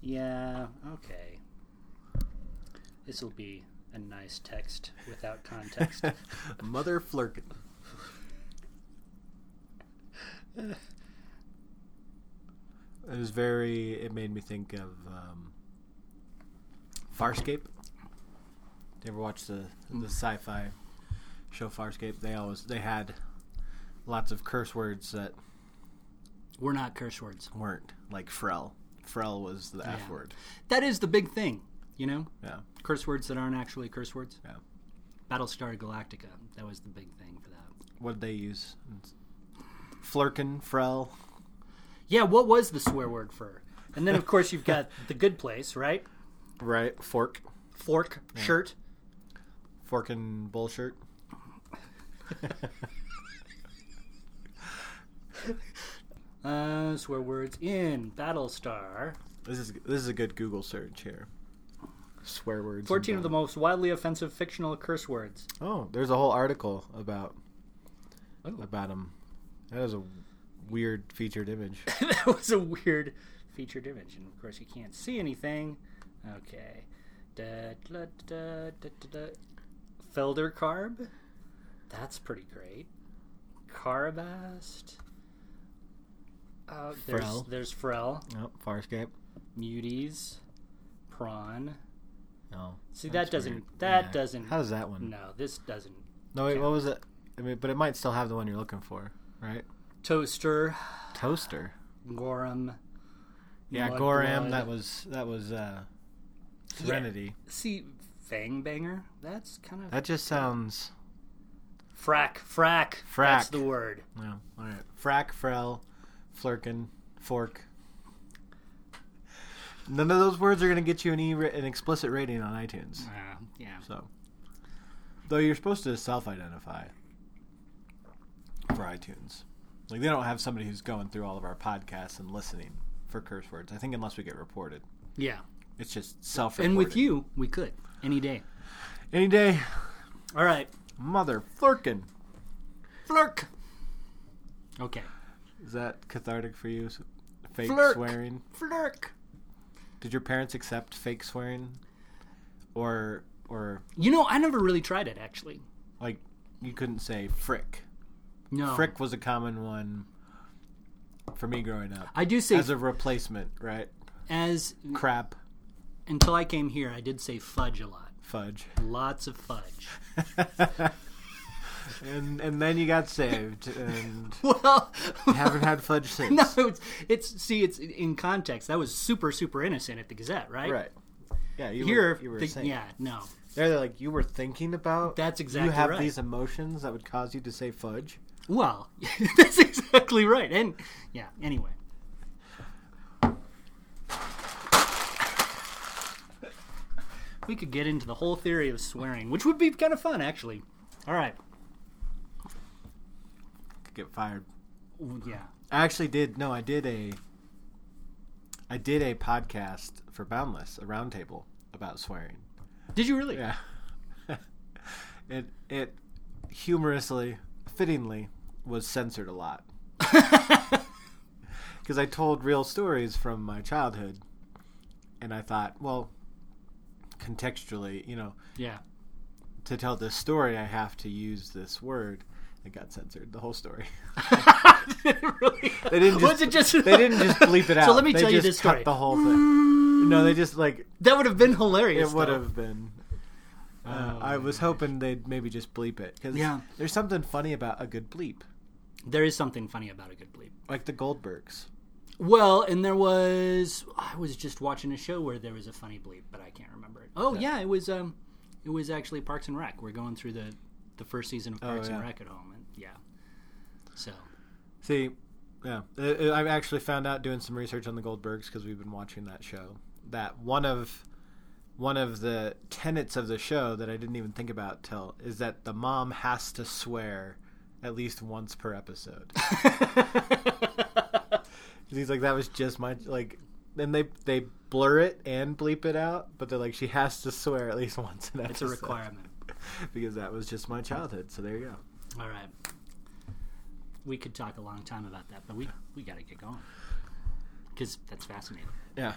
Yeah, okay. This will be a nice text without context. Mother Flurkin. It was very. It made me think of um, Farscape. You ever watch the the sci-fi show Farscape? They always they had lots of curse words that We're not curse words. weren't like Frell. Frell was the F Yeah. word. That is the big thing, you know? Yeah, Curse words that aren't actually curse words. yeah. Battlestar Galactica. That was the big thing for that. What did they use? Flurkin, Frell. Yeah, what was the swear word for? And then, of course, you've got the good place, right? Right. Fork. Fork, shirt. Forkin bullshirt. Uh, swear words in Battlestar. This is this is a good Google search here. Swear words. 14 of the most widely offensive fictional curse words. Oh, there's a whole article about Oh. about him. That is a weird featured image. that was a weird featured image. And of course, you can't see anything. Okay. Da, da, da, da, da, da. Felgercarb. That's pretty great. Karabast. Uh, there's, Frell. there's Frell. oh, Farscape. Muties. Prawn. No. See, that doesn't. weird. That Yeah. doesn't. How does that one? No, this doesn't. No, wait, what was it? I mean, but it might still have the one you're looking for, right? Toaster. Toaster. Gorram. Yeah, Mudblood. Gorram. That was that was uh, Serenity. See, Fang Banger. That's kind of That just sounds. frak. Frak. Frak. That's the word. No, all right. Frak, Frell, Flurkin, Fork. None of those words are going to get you an e an explicit rating on iTunes. Uh, yeah. So, though you're supposed to self-identify for iTunes, like they don't have somebody who's going through all of our podcasts and listening for curse words. I think unless we get reported, Yeah. it's just self. And with you, we could any day. any day, All right. mother flurkin. Flirk. Okay. Is that cathartic for you? Fake Flirk. swearing. Flirk. Did your parents accept fake swearing, or or You know, I never really tried it actually. like you couldn't say frick? No. Frick was a common one for me growing up. I do say as a replacement, right? as Crap, until I came here, I did say fudge a lot. fudge, Lots of fudge. and and then you got saved, and well, haven't had fudge since. no, it's, it's see, it's in context. That was super, super innocent at the Gazette, right? Right. Yeah, you Here, were, you were the- saying. yeah, no, They're like you were thinking about. That's exactly right. You have right. these emotions that would cause you to say fudge. Well, that's exactly right. And yeah, anyway. We could get into the whole theory of swearing, which would be kind of fun, actually. All right. Get fired. Yeah. I actually did. No, I did a. I did a podcast for Boundless, a roundtable about swearing. Did you really? Yeah. it it humorously, fittingly, was censored a lot because I told real stories from my childhood, and I thought, well, contextually, you know, Yeah. to tell this story, I have to use this word. It got censored, the whole story. really? They didn't Was just, it just? they didn't just bleep it out. So let me They tell you this cut story. The whole thing. No, they just like That would have been hilarious. it would have been. Uh, Oh, I was hoping they'd maybe just bleep it because Yeah. there's something funny about a good bleep, There is something funny about a good bleep. like the Goldbergs. Well, and there was I was just watching a show where there was a funny bleep, but I can't remember it. Oh yeah, it was um it was actually Parks and Rec. We're going through the the first season of oh, Parks and Oh, yeah. Rec at home and yeah. So, See, yeah, I've actually found out doing some research on the Goldbergs because we've been watching that show. That one of one of the tenets of the show that I didn't even think about till is that the mom has to swear at least once per episode. He's like, that was just my like. Then they they blur it and bleep it out, but they're like, she has to swear at least once an episode. it's a requirement. because that was just my childhood. So there you go. All right. We could talk a long time about that, but we we got to get going. Cuz that's fascinating. Yeah.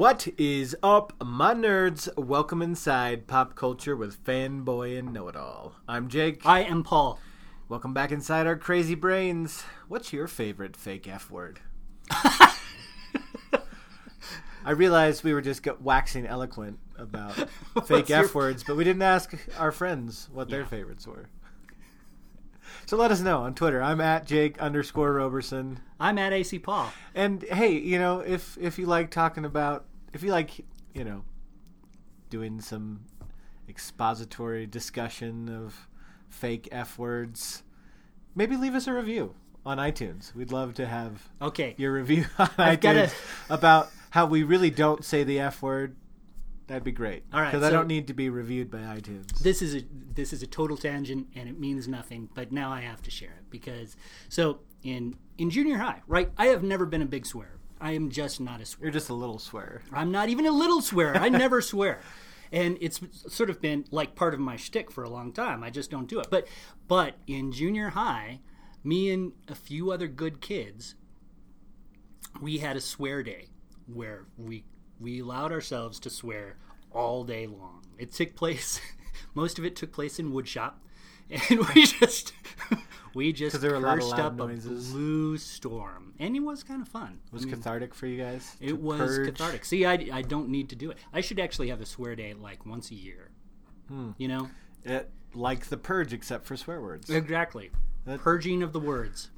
What is up, my nerds? Welcome inside pop culture with fanboy and know it all. I'm Jake. I am Paul. Welcome back inside our crazy brains. What's your favorite fake F word? I realized we were just go- waxing eloquent about fake your- F words, but we didn't ask our friends what their Yeah. favorites were. So let us know on Twitter. I'm at Jake underscore Roberson. I'm at Asay Paul. And hey, you know, if if you like talking about, if you like, you know, doing some expository discussion of fake f words, maybe leave us a review on iTunes. We'd love to have Okay. your review on I've iTunes gotta- about how we really don't say the f word. That'd be great. All right, because I don't need to be reviewed by iTunes. This is a this is a total tangent and it means nothing, but now I have to share it because so in in junior high, right? I have never been a big swearer. I am just not a swearer. You're just a little swear. I'm not even a little swearer. I never swear. And it's sort of been like part of my shtick for a long time. I just don't do it. But but in junior high, me and a few other good kids, we had a swear day where we we allowed ourselves to swear all day long. It took place most of it took place in woodshop. And we just we just there were a cursed loud up noises. a blue storm. And it was kind of fun. It was cathartic for you guys. It was purge? cathartic. See, I, I don't need to do it. I should actually have a swear day like once a year. Hmm. You know? It, like the purge, except for swear words. Exactly. That- Purging of the words.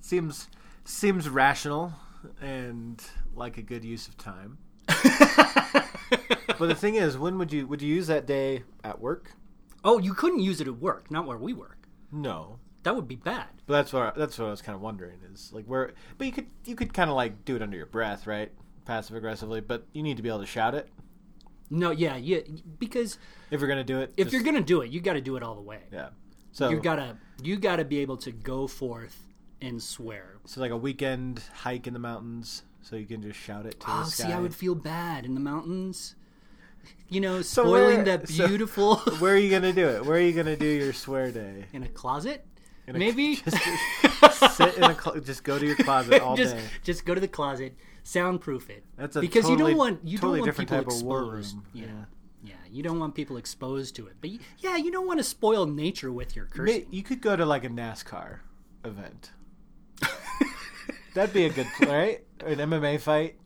seems seems rational and like a good use of time. but the thing is, when would you would you use that day at work? Oh, you couldn't use it at work, not where we work. No, That would be bad. but that's what that's what I was kind of wondering is like where. But you could you could kind of like do it under your breath, right? Passive aggressively, but you need to be able to shout it No, yeah, yeah, because if you're gonna do it. if just- you're gonna do it, you got to do it all the way. yeah. So You gotta, you gotta be able to go forth and swear. so like a weekend hike in the mountains, so you can just shout it to Oh, the sky. see, I would feel bad in the mountains. You know, So spoiling where- that so- beautiful Where are you gonna do it? Where are you gonna do your swear day? in a closet. A- Maybe just sit in a clo- just go to your closet all just day. just go to the closet, soundproof it. That's a because you don't want you totally don't want people exposed. Yeah. Yeah. yeah, You don't want people exposed to it. But y- yeah, you don't want to spoil nature with your cursing. You could go to like a NASCAR event. That'd be a good play, right? An MMA fight,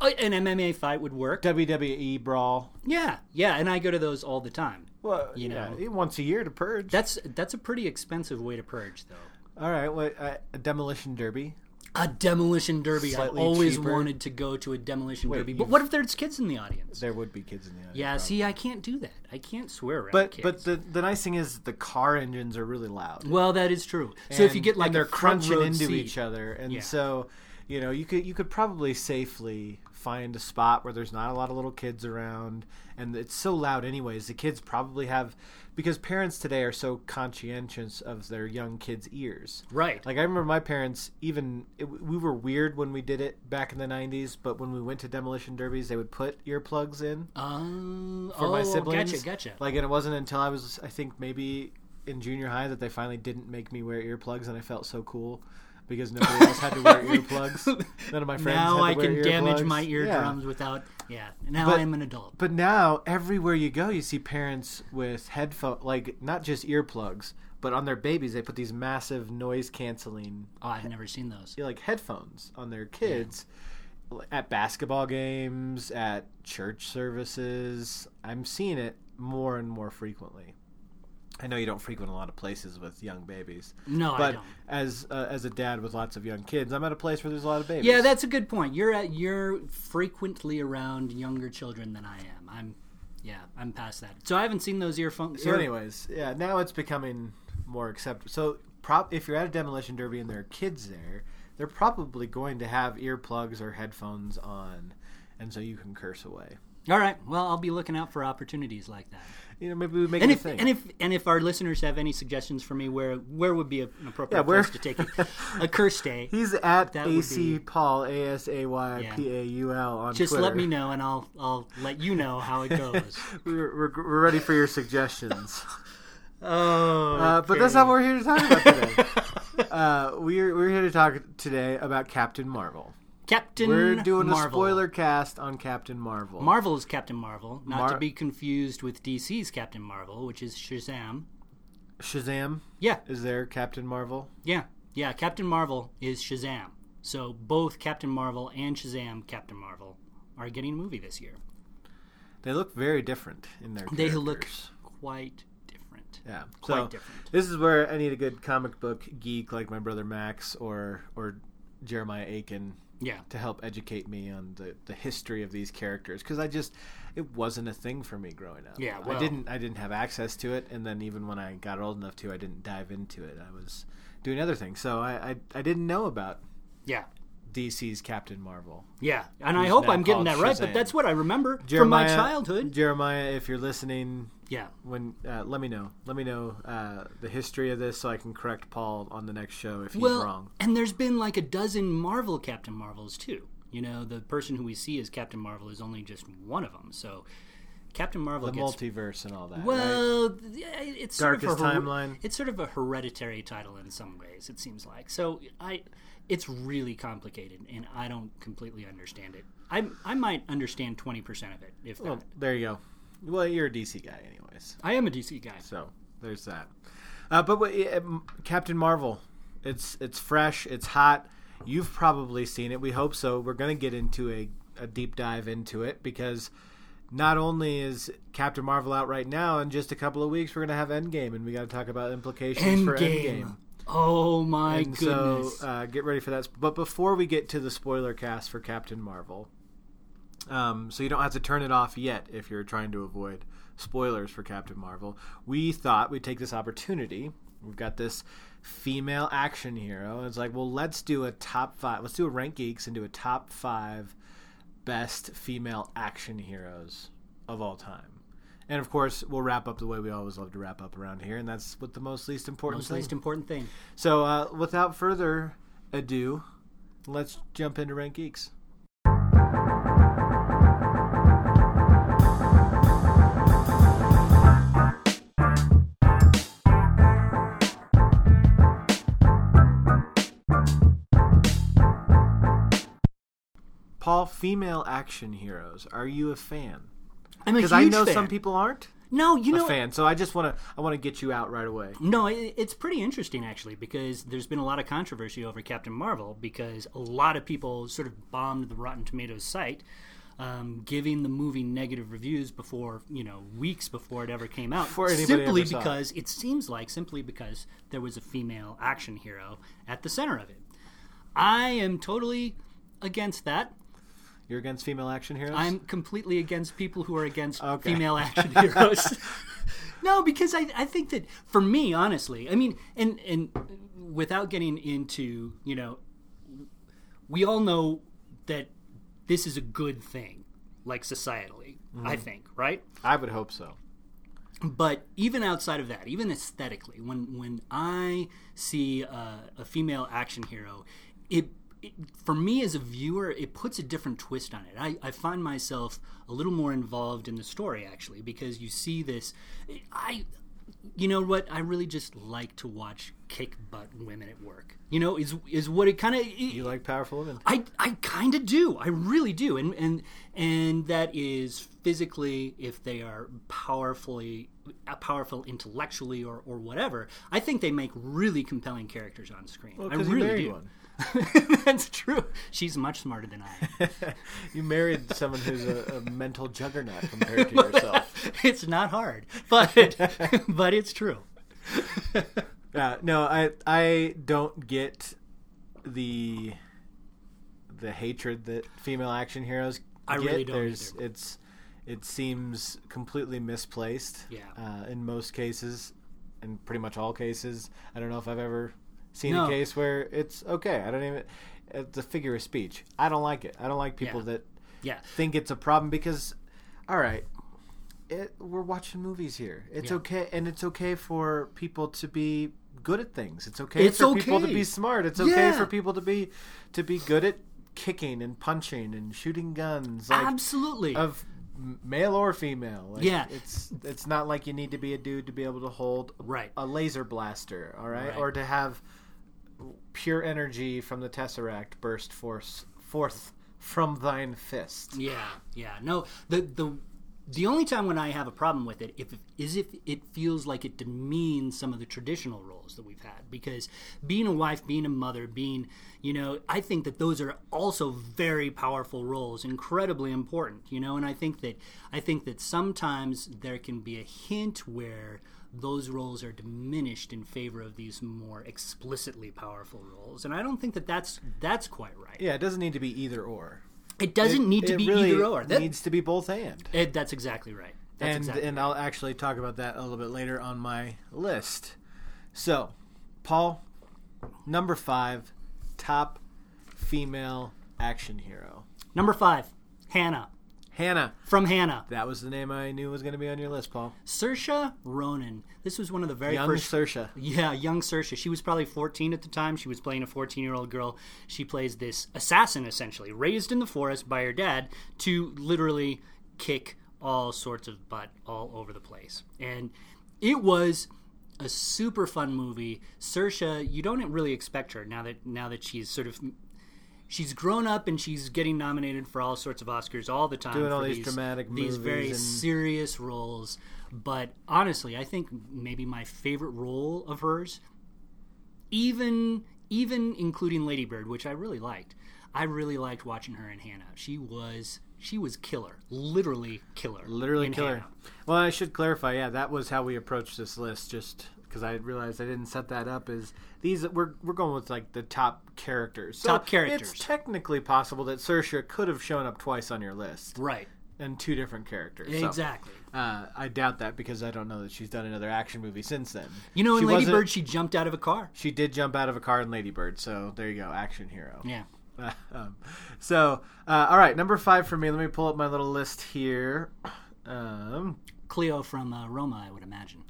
Oh, An MMA fight would work. WWE brawl. Yeah, yeah, and I go to those all the time. Well, You yeah, know. once a year to purge. That's that's a pretty expensive way to purge, though. all right. What uh, a demolition derby? A demolition derby. I've always cheaper. wanted to go to a demolition Wait, derby. But what if there's kids in the audience? There would be kids in the audience. Yeah, probably. see, I can't do that. I can't swear around But kids. but the the nice thing is the car engines are really loud. well, that is true. So if you get like and they're a crunching into seat, each other, and Yeah. so you know you could you could probably safely find a spot where there's not a lot of little kids around, and it's so loud anyways. The kids probably have because parents today are so conscientious of their young kids' ears. right? Like I remember my parents, even it, we were weird when we did it back in the '90s, but when we went to demolition derbies, they would put earplugs in Um, for oh, my siblings. Gotcha, gotcha. Like, and it wasn't until I was, I think, maybe in junior high that they finally didn't make me wear earplugs, and I felt so cool because nobody else had to wear earplugs. None of my friends. now had I can damage earplugs. my Yeah. eardrums without. Yeah. Now But- I'm an adult. But now everywhere you go, you see parents with headphone, like not just earplugs, but on their babies they put these massive noise canceling Oh, I've never seen those. like headphones on their kids at basketball games, at church services. I'm seeing it more and more frequently. I know you don't frequent a lot of places with young babies, No, I but don't. as uh, as a dad with lots of young kids, I'm at a place where there's a lot of babies. Yeah, that's a good point. You're at you're frequently around younger children than I am. I'm yeah, I'm past that. So I haven't seen those earphones. So, anyways, yeah, now it's becoming more acceptable. So, prop if you're at a demolition derby and there are kids there, they're probably going to have earplugs or headphones on, and so you can curse away. All right. Well, I'll be looking out for opportunities like that. You know, maybe we make And it a thing. and if and if our listeners have any suggestions for me, where where would be an appropriate Yeah, place to take it? a curse day. He's at Asay be- Paul A S A Y P A U L on Just Twitter. let me know, and I'll I'll let you know how it goes. We're, we're, we're ready for your suggestions. oh, Uh, but that's not what we're here to talk about today. uh, we're we're here to talk today about Captain Marvel. Captain. We're doing Marvel. a spoiler cast on Captain Marvel. Marvel's Captain Marvel, not Mar- to be confused with DC's Captain Marvel, which is Shazam. Shazam Yeah, is there Captain Marvel? yeah, yeah. Captain Marvel is Shazam. So both Captain Marvel and Shazam Captain Marvel are getting a movie this year. They look very different in their. They characters. look quite different. Yeah, quite so different. this is where I need a good comic book geek like my brother Max or or Jeremiah Aiken Yeah, to help educate me on the, the history of these characters because I just it wasn't a thing for me growing up. Yeah, I didn't I didn't have access to it, and then even when I got old enough to, I didn't dive into it. I was doing other things, so I I, I didn't know about yeah, DC's Captain Marvel. yeah. And I hope I'm getting that right, Shazam. but that's what I remember Jeremiah, from my childhood. Jeremiah, if you're listening, Yeah, when uh, let me know. Let me know uh, the history of this so I can correct Paul on the next show if he's well, wrong. and there's been like a dozen Marvel Captain Marvels too. You know, the person who we see as Captain Marvel is only just one of them. So Captain Marvel The gets multiverse and all that. Well, yeah, it's sort of a timeline. It's sort of a hereditary title in some ways. It seems like so. I, it's really complicated, and I don't completely understand it. I I might understand twenty percent of it if that. There you go. Well, you're a DC guy, anyways. I am a DC guy. So there's that. Uh, but uh, Captain Marvel, it's it's fresh, it's hot. You've probably seen it. We hope so. We're going to get into a, a deep dive into it because not only is Captain Marvel out right now, in just a couple of weeks we're going to have Endgame, and we got to talk about implications for Endgame. Oh my and goodness! so uh, get ready for that. But before we get to the spoiler cast for Captain Marvel, um, so you don't have to turn it off yet if you're trying to avoid spoilers for Captain Marvel. We thought we'd take this opportunity. We've got this female action hero, and it's like, well, let's do a top five. Let's do a rank geeks and do a top five best female action heroes of all time. And of course, we'll wrap up the way we always love to wrap up around here, and that's with the most least important Most thing. least important thing. So, uh, without further ado, let's jump into Rank Geeks. Paul, female action heroes. Are you a fan? I'm a huge Because I know fan. some people aren't No, you a know, fan, so I just want to I want to get you out right away. No, it, it's pretty interesting actually because there's been a lot of controversy over Captain Marvel because a lot of people sort of bombed the Rotten Tomatoes site, um, giving the movie negative reviews before you know weeks before it ever came out, simply ever saw it. because it seems like simply because there was a female action hero at the center of it. I am totally against that. You're against female action heroes? I'm completely against people who are against Okay. female action heroes. no, because I, I think that for me, honestly, I mean, and and without getting into, you know, we all know that this is a good thing, like societally, I think, right? I would hope so. But even outside of that, even aesthetically, when when I see uh, a female action hero, it, it for me as a viewer, it puts a different twist on it. I, I find myself a little more involved in the story actually because you see this. I, you know what? I really just like to watch kick butt women at work. You know, is is what it kind of. You like powerful women? I, I kind of do. I really do. And and and that is physically if they are powerfully uh, powerful intellectually or, or whatever. I think they make really compelling characters on screen. I 'cause you really do. one. That's true. She's much smarter than I am. you married someone who's a, a mental juggernaut compared to yourself. it's not hard, but but it's true. Yeah, no, I I don't get the the hatred that female action heroes I get. really don't There's either. it's it seems completely misplaced. Yeah. Uh, in most cases, in pretty much all cases, I don't know if I've ever seen No. a case where it's okay. I don't even. It's a figure of speech. I don't like it. I don't like people Yeah. that Yeah. think it's a problem because all right, it, we're watching movies here. It's Yeah. okay, and it's okay for people to be good at things. It's okay It's for people to be smart. It's okay for people to be to be good at kicking and punching and shooting guns. Like, Absolutely. of male or female. Like, Yeah. it's it's not like you need to be a dude to be able to hold Right. a laser blaster, all right, Right. or to have pure energy from the tesseract burst forth forth from thine fist. Yeah, yeah. No, the the the only time when I have a problem with it if is if it feels like it demeans some of the traditional roles that we've had because being a wife, being a mother, being, you know, I think that those are also very powerful roles, incredibly important, you know, and I think that I think that sometimes there can be a hint where those roles are diminished in favor of these more explicitly powerful roles and i don't think that that's that's quite right Yeah, it doesn't need to be either or. it doesn't It- need to be really either or that, needs to be both and. it, that's exactly right. That's and exactly and I'll actually talk about that a little bit later on my list. So, Paul, number five, top female action hero, number five. Hannah Hannah. from Hannah, That was the name I knew was going to be on your list, Paul. Saoirse Ronan. This was one of the very Young first. Saoirse. Yeah, young Saoirse. She was probably 14 at the time. She was playing a 14 year old girl. She plays this assassin, essentially, raised in the forest by her dad to literally kick all sorts of butt all over the place. And it was a super fun movie. Saoirse, you don't really expect her now that now that she's sort of she's grown up and she's getting nominated for all sorts of Oscars all the time. Doing all for these dramatic these very and- serious roles. But honestly, I think maybe my favorite role of hers, even even including Lady Bird, which I really liked. I really liked watching her in Hannah. She was she was killer, literally killer, Literally killer. Hannah. Well, I should clarify. Yeah, that was how we approached this list. Just because I realized I didn't set that up. Is these we're we're going with like the top characters. So Top characters. It's technically possible that Saoirse could have shown up twice on your list Right, and two different characters. So, exactly. uh, I doubt that because I don't know that she's done another action movie since then. You know, in Lady Bird, she jumped out of a car. she did jump out of a car in Lady Bird. So there you go, action hero. Yeah. um, so, uh, all right, number five for me. Let me pull up my little list here. Um, Cleo from uh, Roma, I would imagine.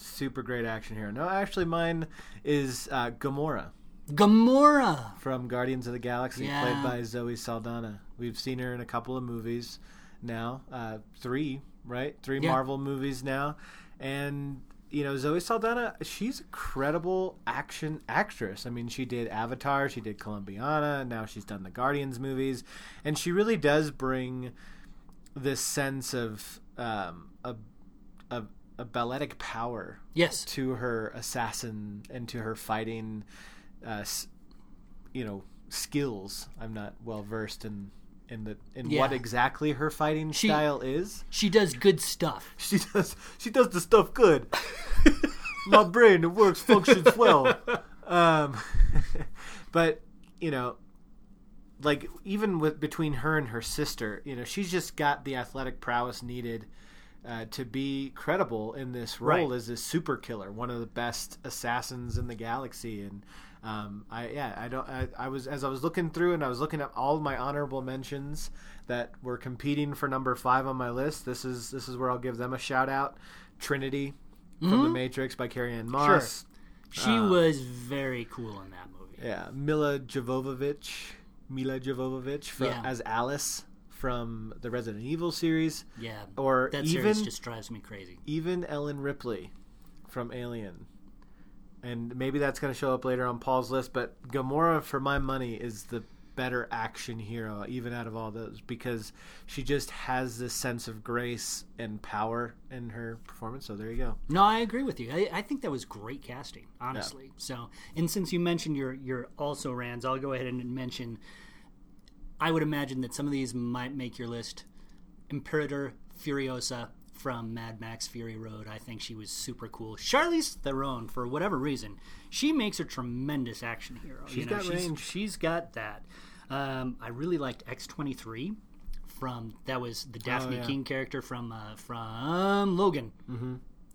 Super great action hero. No, actually, mine is uh, Gamora Gamora. from Guardians of the Galaxy, Yeah. played by Zoe Saldana. We've seen her in a couple of movies now, uh, three, right? Three Yeah. Marvel movies now, and you know Zoe Saldana, she's a credible action actress. I mean, she did Avatar, she did Columbiana, now she's done the Guardians movies, and she really does bring this sense of um, a, a a balletic power Yes. to her assassin and to her fighting, uh, you know, skills. I'm not well versed in in the in what exactly her fighting She- style is. She does good stuff. She does she does the stuff good. My brain it works functions well. Um, but you know, like even with between her and her sister, you know, she's just got the athletic prowess needed uh, to be credible in this role Right. as a super killer, one of the best assassins in the galaxy. And um, I yeah, I don't. I, I was as I was looking through and I was looking at all my honorable mentions that were competing for number five on my list. This is this is where I'll give them a shout out. Trinity from The Matrix by Carrie-Anne Moss. Sure. She was very cool in that movie. Yeah, Milla Jovovich, Milla Jovovich from, Yeah. as Alice from the Resident Evil series, Yeah. or that even series just drives me crazy. even Ellen Ripley from Alien. And maybe that's going to show up later on Paul's list, but Gamora, for my money, is the better action hero, even out of all those, because she just has this sense of grace and power in her performance. So there you go. No, I agree with you. I, I think that was great casting, honestly. So, and since you mentioned your your also rans, I'll go ahead and mention. I would imagine that some of these might make your list. Imperator Furiosa from Mad Max Fury Road. I think she was super cool. Charlize Theron, for whatever reason, she makes a tremendous action hero. She's got she's, range. She's got that. Um, I really liked X twenty three. From that was the Dafne yeah. Keen character from uh, from Logan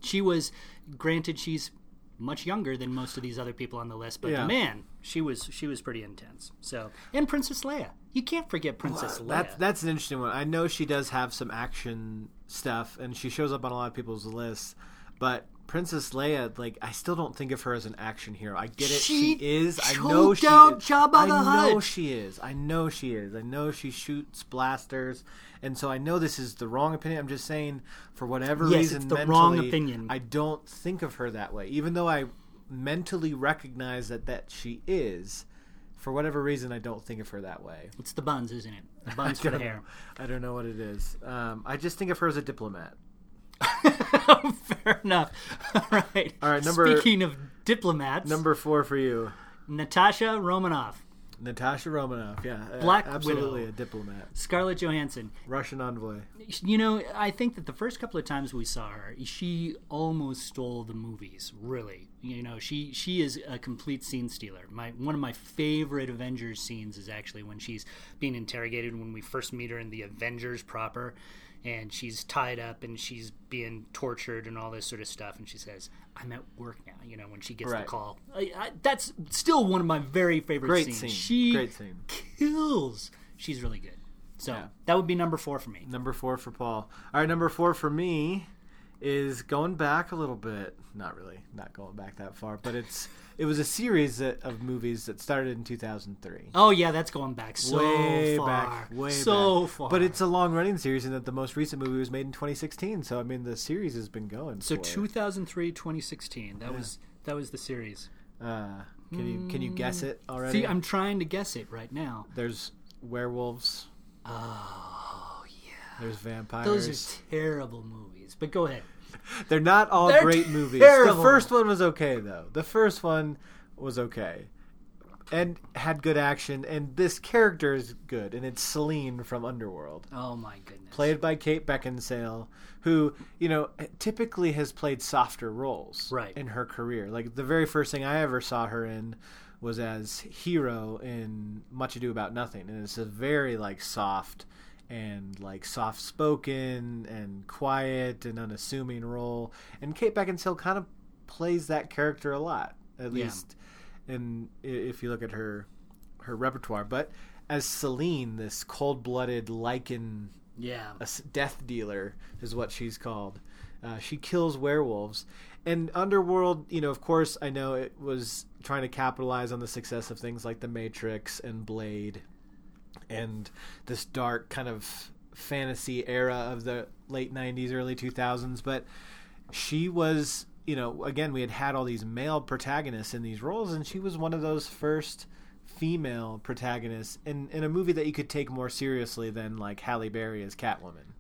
she was granted she's much younger than most of these other people on the list but Yeah. man she was she was pretty intense so and princess leia You can't forget Princess Leia. That's that's an interesting one. I know she does have some action stuff, and she shows up on a lot of people's lists. But Princess Leia, like, I still don't think of her as an action hero. I get it, she, She is. I know she out is. Jabba I the know Hutt. she is. I know she is. I know she shoots blasters, and so I know this is the wrong opinion. I'm just saying, for whatever Yes, reason, it's the mentally, wrong opinion. I don't think of her that way, even though I mentally recognize that that she is. For whatever reason, I don't think of her that way. It's the buns, isn't it? The buns for the hair. I don't know what it is. Um, I just think of her as a diplomat. Fair enough. All right. All right, number- Speaking of diplomats, Number four for you, Natasha Romanoff, Natasha Romanoff. Yeah, Black absolutely Widow. a diplomat, Scarlett Johansson. Russian envoy. You know, I think that the first couple of times we saw her, she almost stole the movies. Really, you know, she she is a complete scene stealer. My one of my favorite Avengers scenes is actually when she's being interrogated when we first meet her in the Avengers proper, and she's tied up and she's being tortured and all this sort of stuff, and she says, "I'm at work now." You know, when she gets Right. the call, I, I, that's still one of my very favorite Great scenes. scene. She Great scene. kills. She's really good. So Yeah. that would be number four for me. Number four for Paul. All right, number four for me is going back a little bit. Not really, not going back that far, but it's it was a series that, of movies that started in 2003. Oh yeah, that's going back so way far, back, way so back. far. But it's a long running series, and that the most recent movie was made in 2016. So I mean, the series has been going. so for- 2003, 2016. That was that was the series. Uh, can you can you guess it already? See, I'm trying to guess it right now. There's werewolves. Oh yeah, There's vampires. those are terrible movies. But go ahead. They're not all They're great movies. The first one was okay though. The first one was okay. And had good action and this character is good and it's Selene from Underworld. Oh my goodness. Played by Kate Beckinsale, who, you know, typically has played softer roles Right. in her career. Like the very first thing I ever saw her in was as Hero in Much Ado About Nothing. And it's a very like soft and like soft spoken and quiet and unassuming role. And Kate Beckinsale kind of plays that character a lot, at Yeah. least in if you look at her her repertoire. But as Selene, this cold blooded Lycan Yeah. a death dealer is what she's called. Uh, she kills werewolves. And Underworld, you know, of course, I know it was trying to capitalize on the success of things like The Matrix and Blade and this dark kind of fantasy era of the late 90s, early 2000s. But she was, you know, again, we had had all these male protagonists in these roles, and she was one of those first female protagonists in, in a movie that you could take more seriously than like Halle Berry as Catwoman.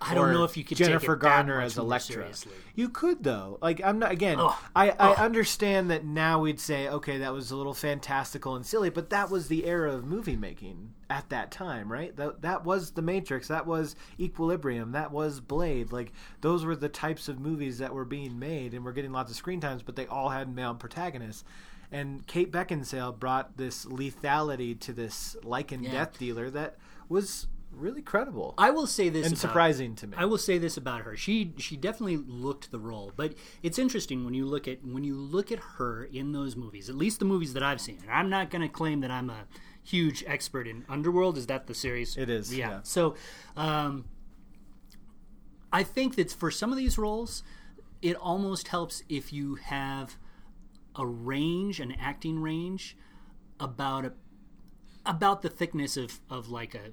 I don't know if you could Jennifer Garner as more Elektra. You could though. Like I'm not again. Ugh. I, I Ugh. understand that now we'd say okay that was a little fantastical and silly, but that was the era of movie making at that time, right? That that was The Matrix. That was Equilibrium. That was Blade. Like those were the types of movies that were being made, and we're getting lots of screen times, but they all had male protagonists. And Kate Beckinsale brought this lethality to this Lycan Yeah. death dealer that was really credible I will say this and about- surprising to me. I will say this about her. She she definitely looked the role, but it's interesting when you look at when you look at her in those movies. At least the movies that I've seen. And I'm not going to claim that I'm a huge expert in Underworld. Is that the series? It is, yeah. So, um, I think that for some of these roles, it almost helps if you have a range, an acting range, about a about the thickness of of like a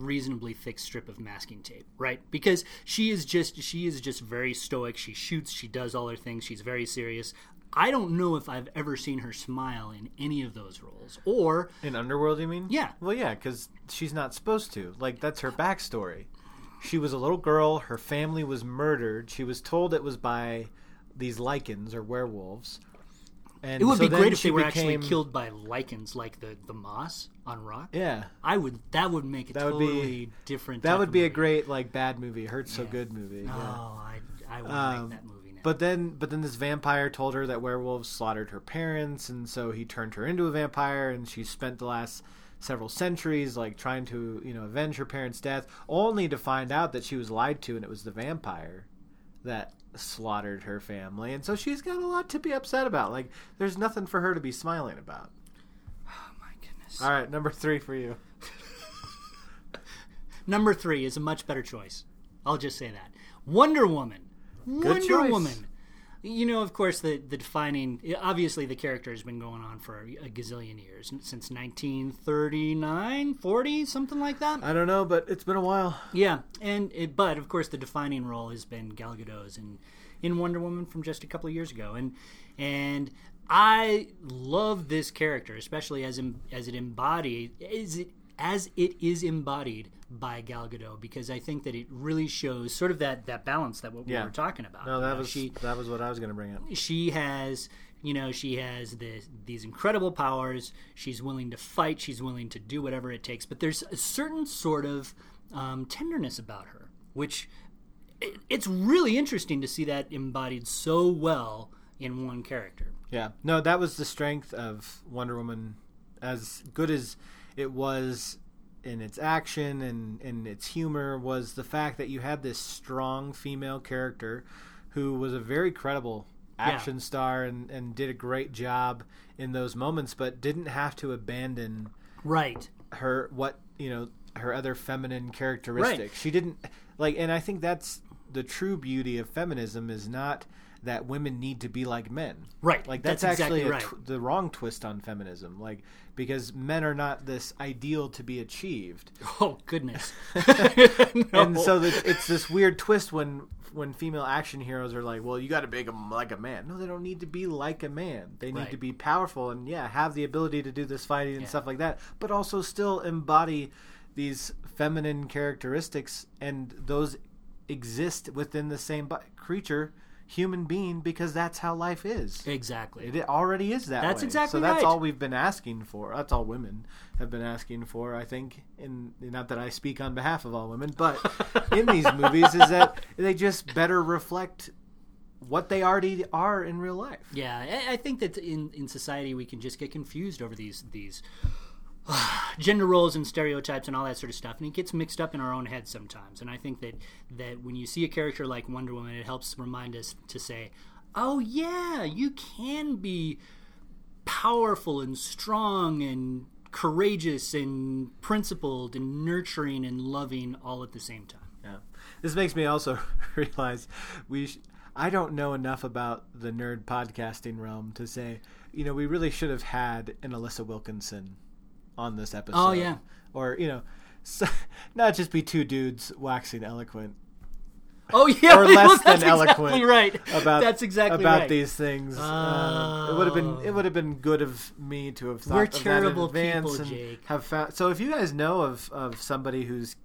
reasonably thick strip of masking tape, right? Because she is just she is just very stoic. She shoots, she does all her things. She's very serious. I don't know if I've ever seen her smile in any of those roles, or In Underworld, you mean? Yeah. Well, yeah, because she's not supposed to. Like, that's her backstory. She was a little girl. Her family was murdered. She was told it was by these Lycans or werewolves. And it would so be great if they were became- actually killed by lichens, like the the moss on rock. Yeah. I would. That would make a That would be- totally different. That would be a great like bad movie, hurt so good movie. Oh, yeah. I I would Um, make that movie now. But then, but then this vampire told her that werewolves slaughtered her parents, and so he turned her into a vampire, and she spent the last several centuries like trying to, you know, avenge her parents' death, only to find out that she was lied to, and it was the vampire that slaughtered her family, and so she's got a lot to be upset about. Like, there's nothing for her to be smiling about. oh my goodness. All right, number three for you. Number three is a much better choice. I'll just say that. Wonder Woman. Wonder choice. Woman. You know, of course, the, the defining. Obviously, the character has been going on for a gazillion years, since 1939, 40, something like that. I don't know, but it's been a while. Yeah, and it, but of course, the defining role has been Gal Gadot's in in Wonder Woman from just a couple of years ago, and and I love this character, especially as em, as it embodied is it as it is embodied by Gal Gadot, because I think that it really shows sort of that that balance that what Yeah. we were talking about. No, You that know, was she that was what I was going to bring up. she has you know she has this, these incredible powers she's willing to fight she's willing to do whatever it takes but there's a certain sort of um, tenderness about her which it, it's really interesting to see that embodied so well in one character Yeah, no, that was the strength of Wonder Woman. As good as it was in its action and in its humor, was the fact that you had this strong female character who was a very credible action star and, and did a great job in those moments, but didn't have to abandon right. her what you know her other feminine characteristics. She didn't like, and I think that's the true beauty of feminism is not that women need to be like men. Right. Like That's that's, actually exactly right. tw- the wrong twist on feminism. Like because men are not this ideal to be achieved, oh goodness and so that it's this weird twist when when female action heroes are like, well, you got to make them like a man. No, they don't need to be like a man. They need Right. to be powerful and yeah, have the ability to do this fighting and stuff like that, but also still embody these feminine characteristics, and those exist within the same creature, human being, because that's how life is. exactly It already is that That's way. exactly so that's right. all we've been asking for. That's all women have been asking for. I think, in not that I speak on behalf of all women, but in these movies, is that they just better reflect what they already are in real life. Yeah, I, I think that in, in society we can just get confused over these these gender roles and stereotypes and all that sort of stuff, and it gets mixed up in our own heads sometimes. And I think that that when you see a character like Wonder Woman, it helps remind us to say, "Oh yeah, you can be powerful and strong and courageous and principled and nurturing and loving all at the same time." Yeah. This makes me also realize we. Sh- I don't know enough about the nerd podcasting realm to say, you know, we really should have had an Alissa Wilkinson on this episode. Oh, yeah. Or you know, so, not just be two dudes waxing eloquent Oh yeah, or less than eloquent exactly right. about that's exactly about right. these things. Um, it would have been it would have been good of me to have thought We're of that in advance people, and Jake. Have found, so if you guys know of of somebody who's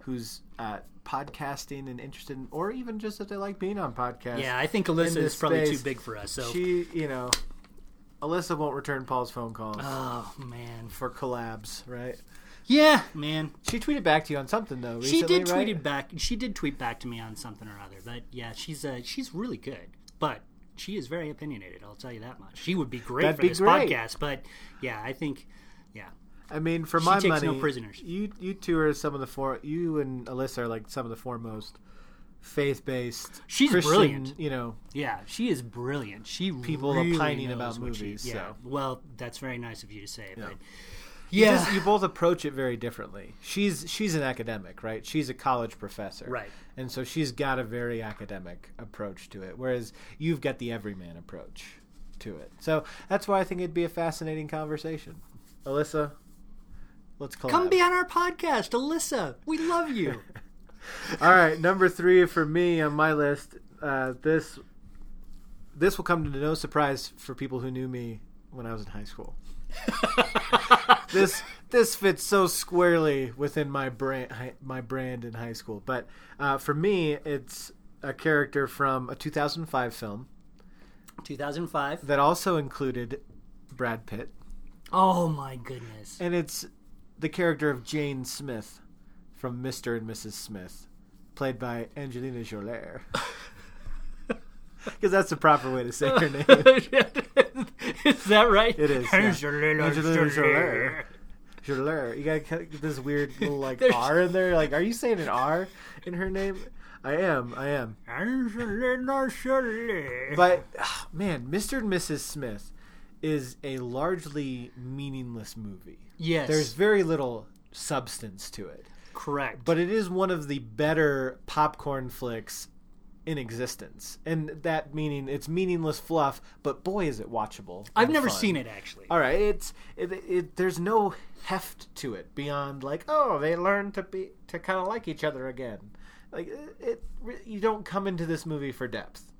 who's uh, podcasting and interested in, or even just that they like being on podcasts. Yeah, I think Alissa is probably too big for us. So, She, you know, Alissa won't return Paul's phone calls oh man, for collabs, right? yeah, man. She tweeted back to you on something though. She Recently, did right? tweet it back. She did tweet back to me on something or other. But yeah, she's uh, she's really good. But she is very opinionated. I'll tell you that much. She would be great That'd for be this great. podcast. But yeah, I think yeah, I mean, for She my takes money, no prisoners. You you two are some of the four. You and Alissa are like some of the foremost faith-based. She's Christian, brilliant. You know, yeah, she is brilliant. She People really opining knows about what she- movies, yeah, so. well, that's very nice of you to say. Yeah. But you just- you both approach it very differently. She's she's an academic, right? She's a college professor, Right. And so she's got a very academic approach to it, whereas you've got the everyman approach to it. So that's why I think it'd be a fascinating conversation. Alissa, let's collab. come be on our podcast, Alissa. We love you. All right, number three for me on my list. Uh, this this will come to no surprise for people who knew me when I was in high school. this this fits so squarely within my brand my brand in high school. But uh, for me, it's a character from a 2005 film 2005. that also included Brad Pitt, Oh my goodness. and it's the character of Jane Smith from Mr. and Mrs. Smith, played by Angelina Jolie. Because that's the proper way to say her name. is that right? It is, yeah. Angelina Angelina Jolie. Jolie. You gotta get this weird little like There's- R in there. Like, are you saying an R in her name? I am. I am. Angelina Jolie. But ah, man, Mr. and Mrs. Smith is a largely meaningless movie. Yes. There's very little substance to it. Correct. But it is one of the better popcorn flicks in existence. And that meaning it's meaningless fluff, but boy is it watchable. I've never fun. seen it actually. All right, it's it, it, there's no heft to it beyond like oh they learn to be to kind of like each other again. Like it, it you don't come into this movie for depth.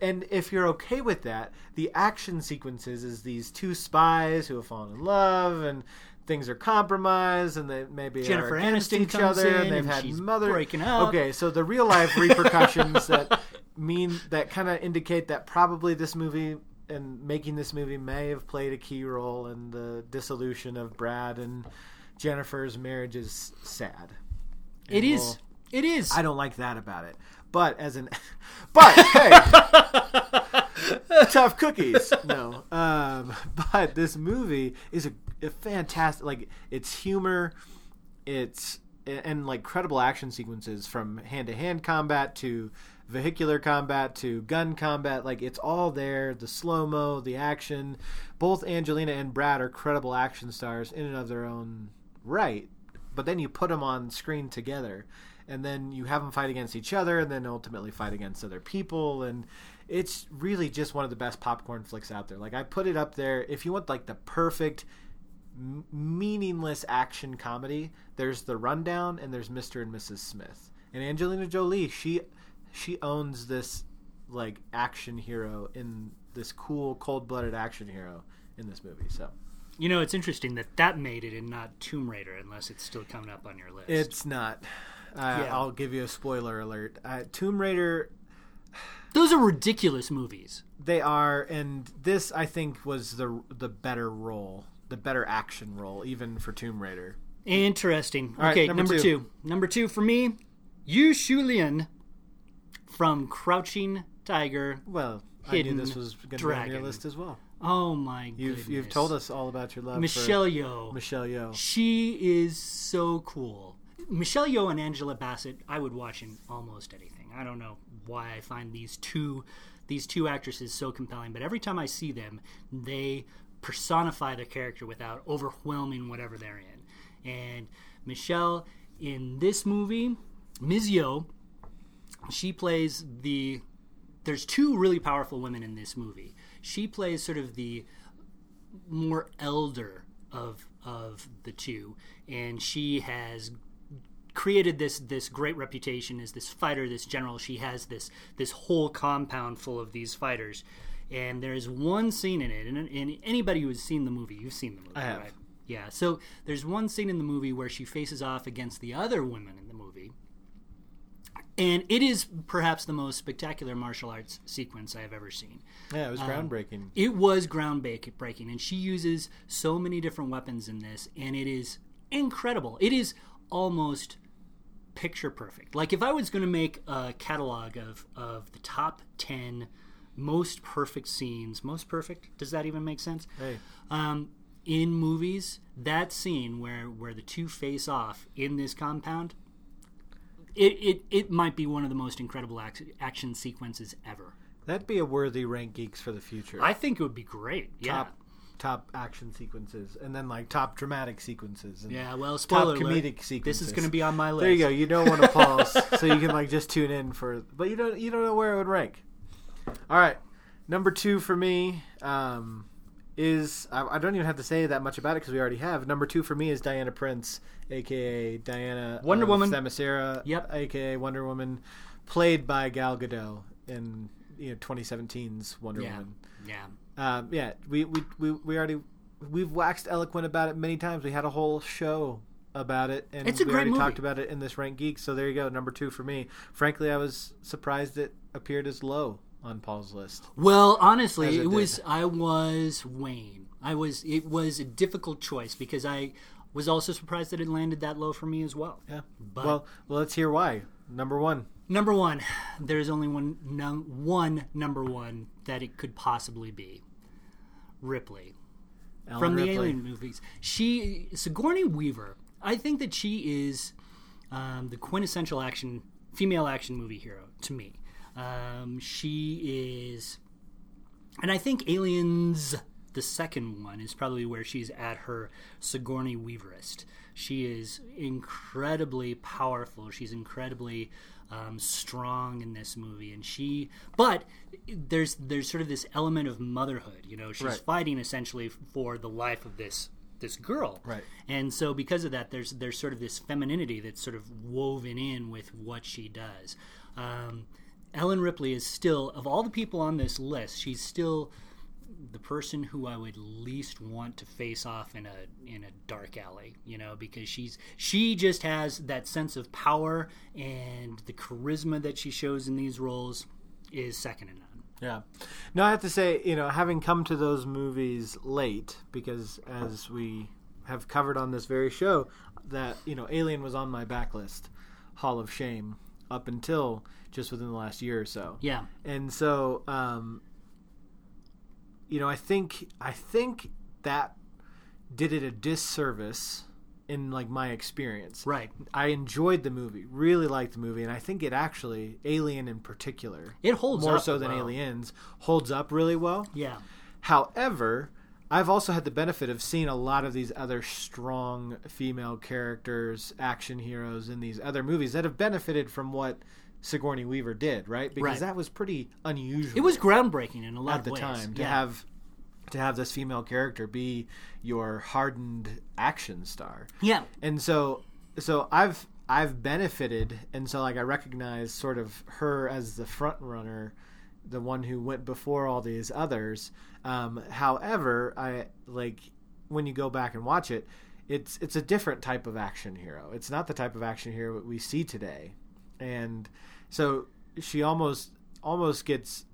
And if you're okay with that, the action sequences is these two spies who have fallen in love and things are compromised and they maybe Jennifer are against Aniston each other and they've and had mother breaking up. Okay, so the real life repercussions that mean that kind of indicate that probably this movie and making this movie may have played a key role in the dissolution of Brad and Jennifer's marriage is sad. It And is. we'll- It is. I don't like that about it. But as an, but hey, tough cookies. No, um, but this movie is a, a fantastic. Like it's humor, it's and like credible action sequences from hand to hand combat to vehicular combat to gun combat. Like it's all there. The slow mo, the action. Both Angelina and Brad are credible action stars in and of their own right. But then you put them on screen together, and then you have them fight against each other, and then ultimately fight against other people, and it's really just one of the best popcorn flicks out there. Like I put it up there. If you want like the perfect m- meaningless action comedy, there's The Rundown and there's Mr. and Mrs. Smith. And Angelina Jolie, she she owns this like action hero in this cool cold-blooded action hero in this movie. So You know, it's interesting that that made it and not Tomb Raider, unless it's still coming up on your list. it's not. Uh, Yeah. I'll give you a spoiler alert. Uh, Tomb Raider, Those are ridiculous movies. they are, and this I think was the the better role, the better action role, even for Tomb Raider. Interesting. right, okay, number number, two. two. Number two for me, Yu Shu Lien from Crouching Tiger. Well, I knew Hidden this was going to be on your list as well. Oh my You've you've told us all about your love Michelle Yeoh. Michelle Yeoh. She is so cool. Michelle Yeoh and Angela Bassett, I would watch in almost anything. I don't know why I find these two these two actresses so compelling, but every time I see them, they personify the character without overwhelming whatever they're in. And Michelle in this movie. Yeoh, she plays the there's two really powerful women in this movie. She plays sort of the more elder of of the two, and she has created this this great reputation as this fighter, this general. She has this this whole compound full of these fighters, and there's one scene in it, and, and anybody who has seen the movie, you've seen the movie, I have. right? Yeah. So there's one scene in the movie where she faces off against the other women in the movie. And it is perhaps the most spectacular martial arts sequence I have ever seen. Yeah, it was um, groundbreaking. It was groundbreaking, and she uses so many different weapons in this, and it is incredible. It is almost picture perfect. Like if I was going to make a catalog of of the top ten most perfect scenes, most perfect. Does that even make sense? hey, Um, in movies, that scene where where the two face off in this compound, it it, it might be one of the most incredible ac- action sequences ever. that'd be a worthy rank geeks for the future. I think it would be great. Yeah. top top action sequences, and then like top dramatic sequences. And Yeah, well, Top spoiler alert, comedic sequences. This is going to be on my list. There you go. You don't want to pause, so you can like just tune in for. But you don't. You don't know where it would rank. All right, number two for me um, is I, I don't even have to say that much about it because we already have. Number two for me is Diana Prince, aka Diana Wonder of Woman. Themyscira. Yep. aka Wonder Woman, played by Gal Gadot in you know 2017's Wonder Yeah. Woman. Yeah. Um, yeah, we, we we we already we've waxed eloquent about it many times. We had a whole show about it, and It's a we great already movie. talked about it in this Rank Geek. So there you go, number two for me. Frankly, I was surprised it appeared as low on Paul's list. Well, honestly, it it, was. I was Wayne. I was it was a difficult choice because I was also surprised that it landed that low for me as well. Yeah. But well, well, let's hear why. Number one. number one, there's only one num- one number one that it could possibly be. Ripley Ellen from the Alien movies. She Sigourney Weaver. I think that she is um, the quintessential action female action movie hero to me. Um, she is, and I think Aliens, the second one is probably where she's at her Sigourney Weaverist. She is incredibly powerful. She's incredibly um, strong in this movie, and she. But there's there's sort of this element of motherhood. You know, she's Right. fighting essentially for the life of this this girl. Right. And so because of that, there's there's sort of this femininity that's sort of woven in with what she does. Um, Ellen Ripley is still, of all the people on this list, she's still the person who I would least want to face off in a in a dark alley, you know, because she's she just has that sense of power and the charisma that she shows in these roles is second to none. Yeah. No, I have to say, you know, having come to those movies late, because as we have covered on this very show, that, you know, Alien was on my backlist, Hall of Shame, up until just within the last year or so. Yeah, And so, um, you know, I think I think that did it a disservice in like my experience. right. I enjoyed the movie, really liked the movie, and I think it actually, Alien in particular, It holds more up so than well. Aliens, holds up really well. Yeah, However, I've also had the benefit of seeing a lot of these other strong female characters, action heroes in these other movies that have benefited from what Sigourney Weaver did, right? Because Right. that was pretty unusual it was groundbreaking in a lot of at the ways. time to yeah. have to have this female character be your hardened action star yeah, and so so i've i've benefited and so like i recognize sort of her as the front runner the one who went before all these others um, however i like when you go back and watch it it's it's a different type of action hero it's not the type of action hero that we see today and so she almost almost gets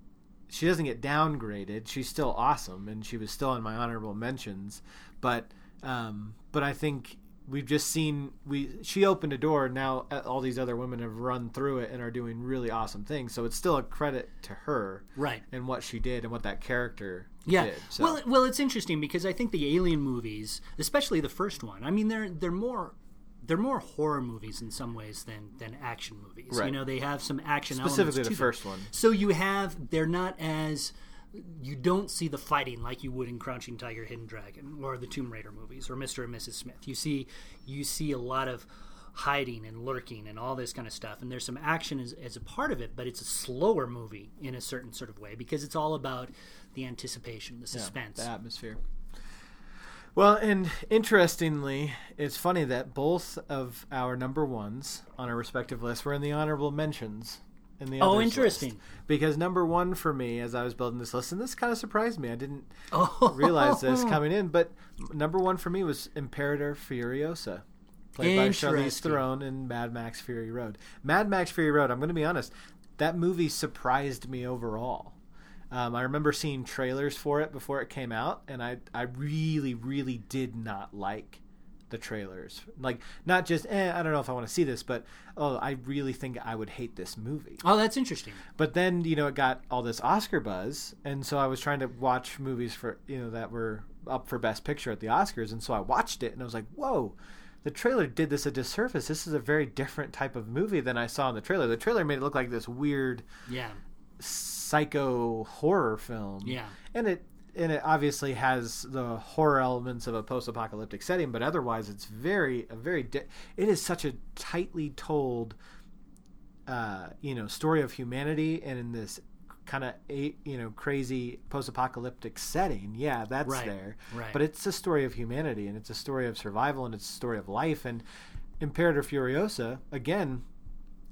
she doesn't get downgraded. She's still awesome, and she was still in my honorable mentions. But um, but I think we've just seen we she opened a door. Now uh, all these other women have run through it and are doing really awesome things. So it's still a credit to her right. and what she did and what that character Yeah. did. So. Well, well, it's interesting because I think the Alien movies, especially the first one, I mean, they're they're more they're more horror movies in some ways than than action movies. Right. You know, they have some action specifically the to them. first one. So you have they're not as you don't see the fighting like you would in Crouching Tiger, Hidden Dragon, or the Tomb Raider movies, or Mr. and Mrs. Smith. You see you see a lot of hiding and lurking and all this kind of stuff, and there's some action as, as a part of it, but it's a slower movie in a certain sort of way because it's all about the anticipation, the suspense. the atmosphere. Well, and interestingly, it's funny that both of our number ones on our respective lists were in the honorable mentions. In the Oh, interesting. list. Because number one for me, as I was building this list, and this kind of surprised me. I didn't oh, realize this coming in, but number one for me was Imperator Furiosa, played by Charlize. Theron in Mad Max Fury Road. Mad Max Fury Road. I'm going to be honest, that movie surprised me overall. Um, I remember seeing trailers for it before it came out, and I I really really did not like the trailers. Like not just eh, I don't know if I want to see this, but oh, I really think I would hate this movie. Oh, that's interesting. But then you know it got all this Oscar buzz, and so I was trying to watch movies for you know that were up for Best Picture at the Oscars, and so I watched it, and I was like, whoa. The trailer did this a disservice. This is a very different type of movie than I saw in the trailer. The trailer made it look like this weird Yeah, psycho horror film. yeah, And it and it obviously has the horror elements of a post-apocalyptic setting, but otherwise it's very a very di- it is such a tightly told uh, you know, story of humanity and in this kind of you know crazy post-apocalyptic setting. Yeah, that's Right, there. right. But it's a story of humanity and it's a story of survival and it's a story of life and Imperator Furiosa again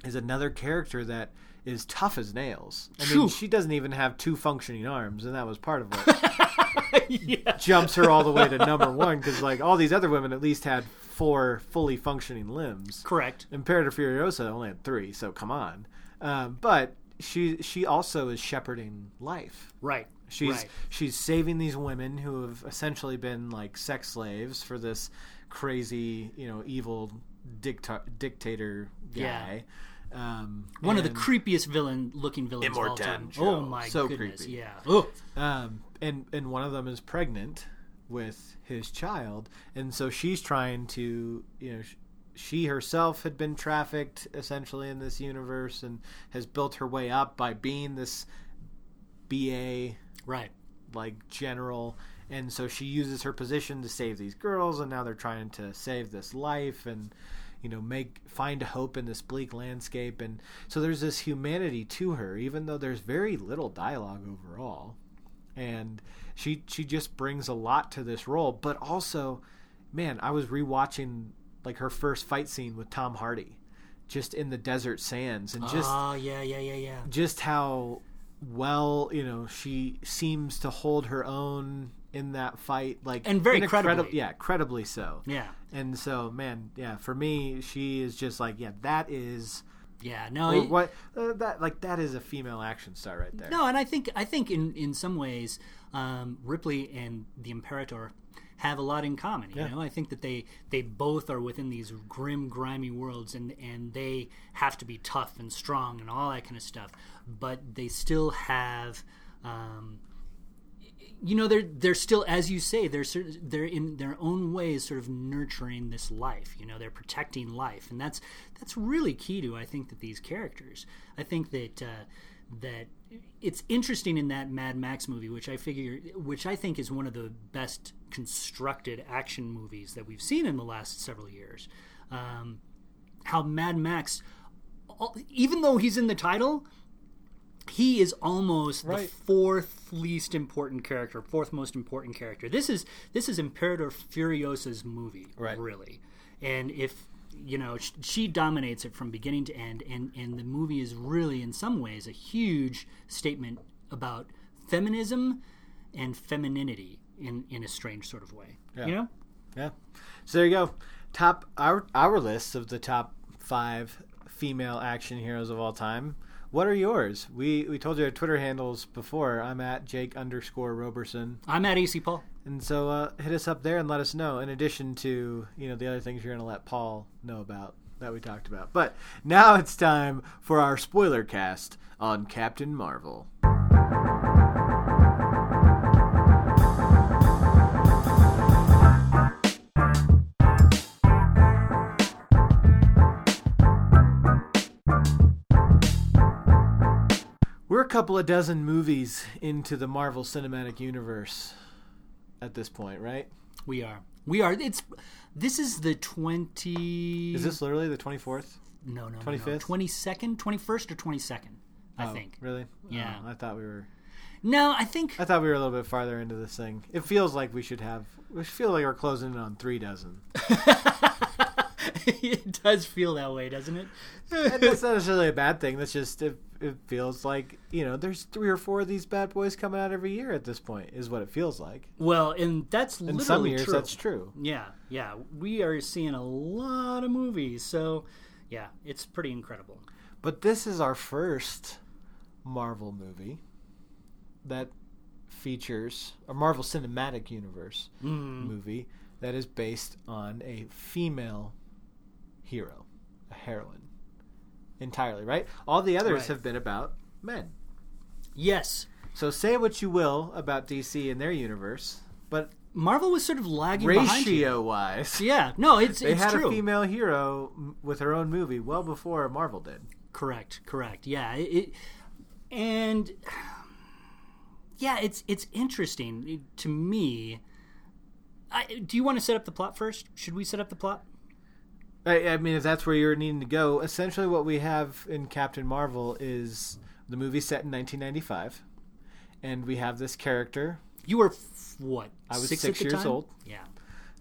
is another character that is tough as nails. I mean, Phew. she doesn't even have two functioning arms, and that was part of what yeah. jumps her all the way to number one. Because like all these other women, at least had four fully functioning limbs. Correct. Imperator Furiosa only had three, so come on. Um, but she she also is shepherding life. Right. She's right. she's saving these women who have essentially been like sex slaves for this crazy, you know, evil dicta- dictator guy. Um, one of the creepiest villain looking villains of all time. Immortan Oh Joe. my So goodness. creepy. Yeah. Oh. um, and and one of them is pregnant with his child, and so she's trying to, you know, sh- she herself had been trafficked essentially in this universe, and has built her way up by being this BA Right. like general and so she uses her position to save these girls, and now they're trying to save this life and you know make find hope in this bleak landscape. And so there's this humanity to her even though there's very little dialogue overall. And she she just brings a lot to this role. But also man i was rewatching like her first fight scene with tom hardy just in the desert sands. And just oh yeah, yeah, yeah, yeah. just how well you know she seems to hold her own in that fight like And very credibly. yeah credibly so Yeah. and so man yeah for me she is just like yeah that is Yeah, no, it- what uh, that like that is a female action star right there no, and I think I think in in some ways, um, Ripley and the Imperator have a lot in common. You Yeah. know, I think that they they both are within these grim, grimy worlds, and and they have to be tough and strong and all that kind of stuff. But they still have. Um, you know they're they're still as you say they're they're in their own ways sort of nurturing this life you know they're protecting life. And that's that's really key to I think that these characters. I think that uh, that it's interesting in that Mad Max movie which I figure which I think is one of the best constructed action movies that we've seen in the last several years. Um, how Mad Max even though he's in the title he is almost Right. the fourth least important character, fourth most important character. This is this is Imperator Furiosa's movie, Right. really. And if you know, sh- she dominates it from beginning to end, and and the movie is really, in some ways, a huge statement about feminism and femininity in in a strange sort of way. Yeah. You know, Yeah. So there you go. Top our our list of the top five female action heroes of all time. What are yours? We we told you our Twitter handles before. I'm at Jake underscore Roberson, I'm at AC Paul. and so uh, hit us up there and let us know. In addition to you know the other things you're going to let Paul know about that we talked about. But now it's time for our spoiler cast on Captain Marvel. Couple of dozen movies into the Marvel Cinematic Universe at this point, right? We are. We are. It's. This is the twenty. Is this literally the 24th? no no 25th? twenty second, twenty first or twenty second? I Oh, think. Really? Yeah. Oh, I thought we were. No, I think I thought we were a little bit farther into this thing. It feels like we should have. We feel like we're closing in on three dozen. it does feel that way, doesn't it? and that's not necessarily a bad thing. That's just it, it feels like you know there's three or four of these bad boys coming out every year at this point. Is what it feels like. well, and that's In some years, true. that's true. Yeah, yeah. We are seeing a lot of movies, so yeah, it's pretty incredible. But this is our first Marvel movie that features a Marvel Cinematic Universe Mm. movie that is based on a female hero, a heroine, entirely. Right? All the others Right. have been about men. Yes, So say what you will about DC and their universe, but Marvel was sort of lagging ratio wise, Yeah, no, it's they it's had true. a female hero with her own movie well before Marvel did. Correct, correct. Yeah, it and yeah, it's it's interesting to me. I, do you want to set up the plot first? Should we set up the plot? I, I mean, if that's where you're needing to go, essentially what we have in Captain Marvel is the movie set in 1995, and we have this character. You were f- what? I was six, six years time? old. Yeah.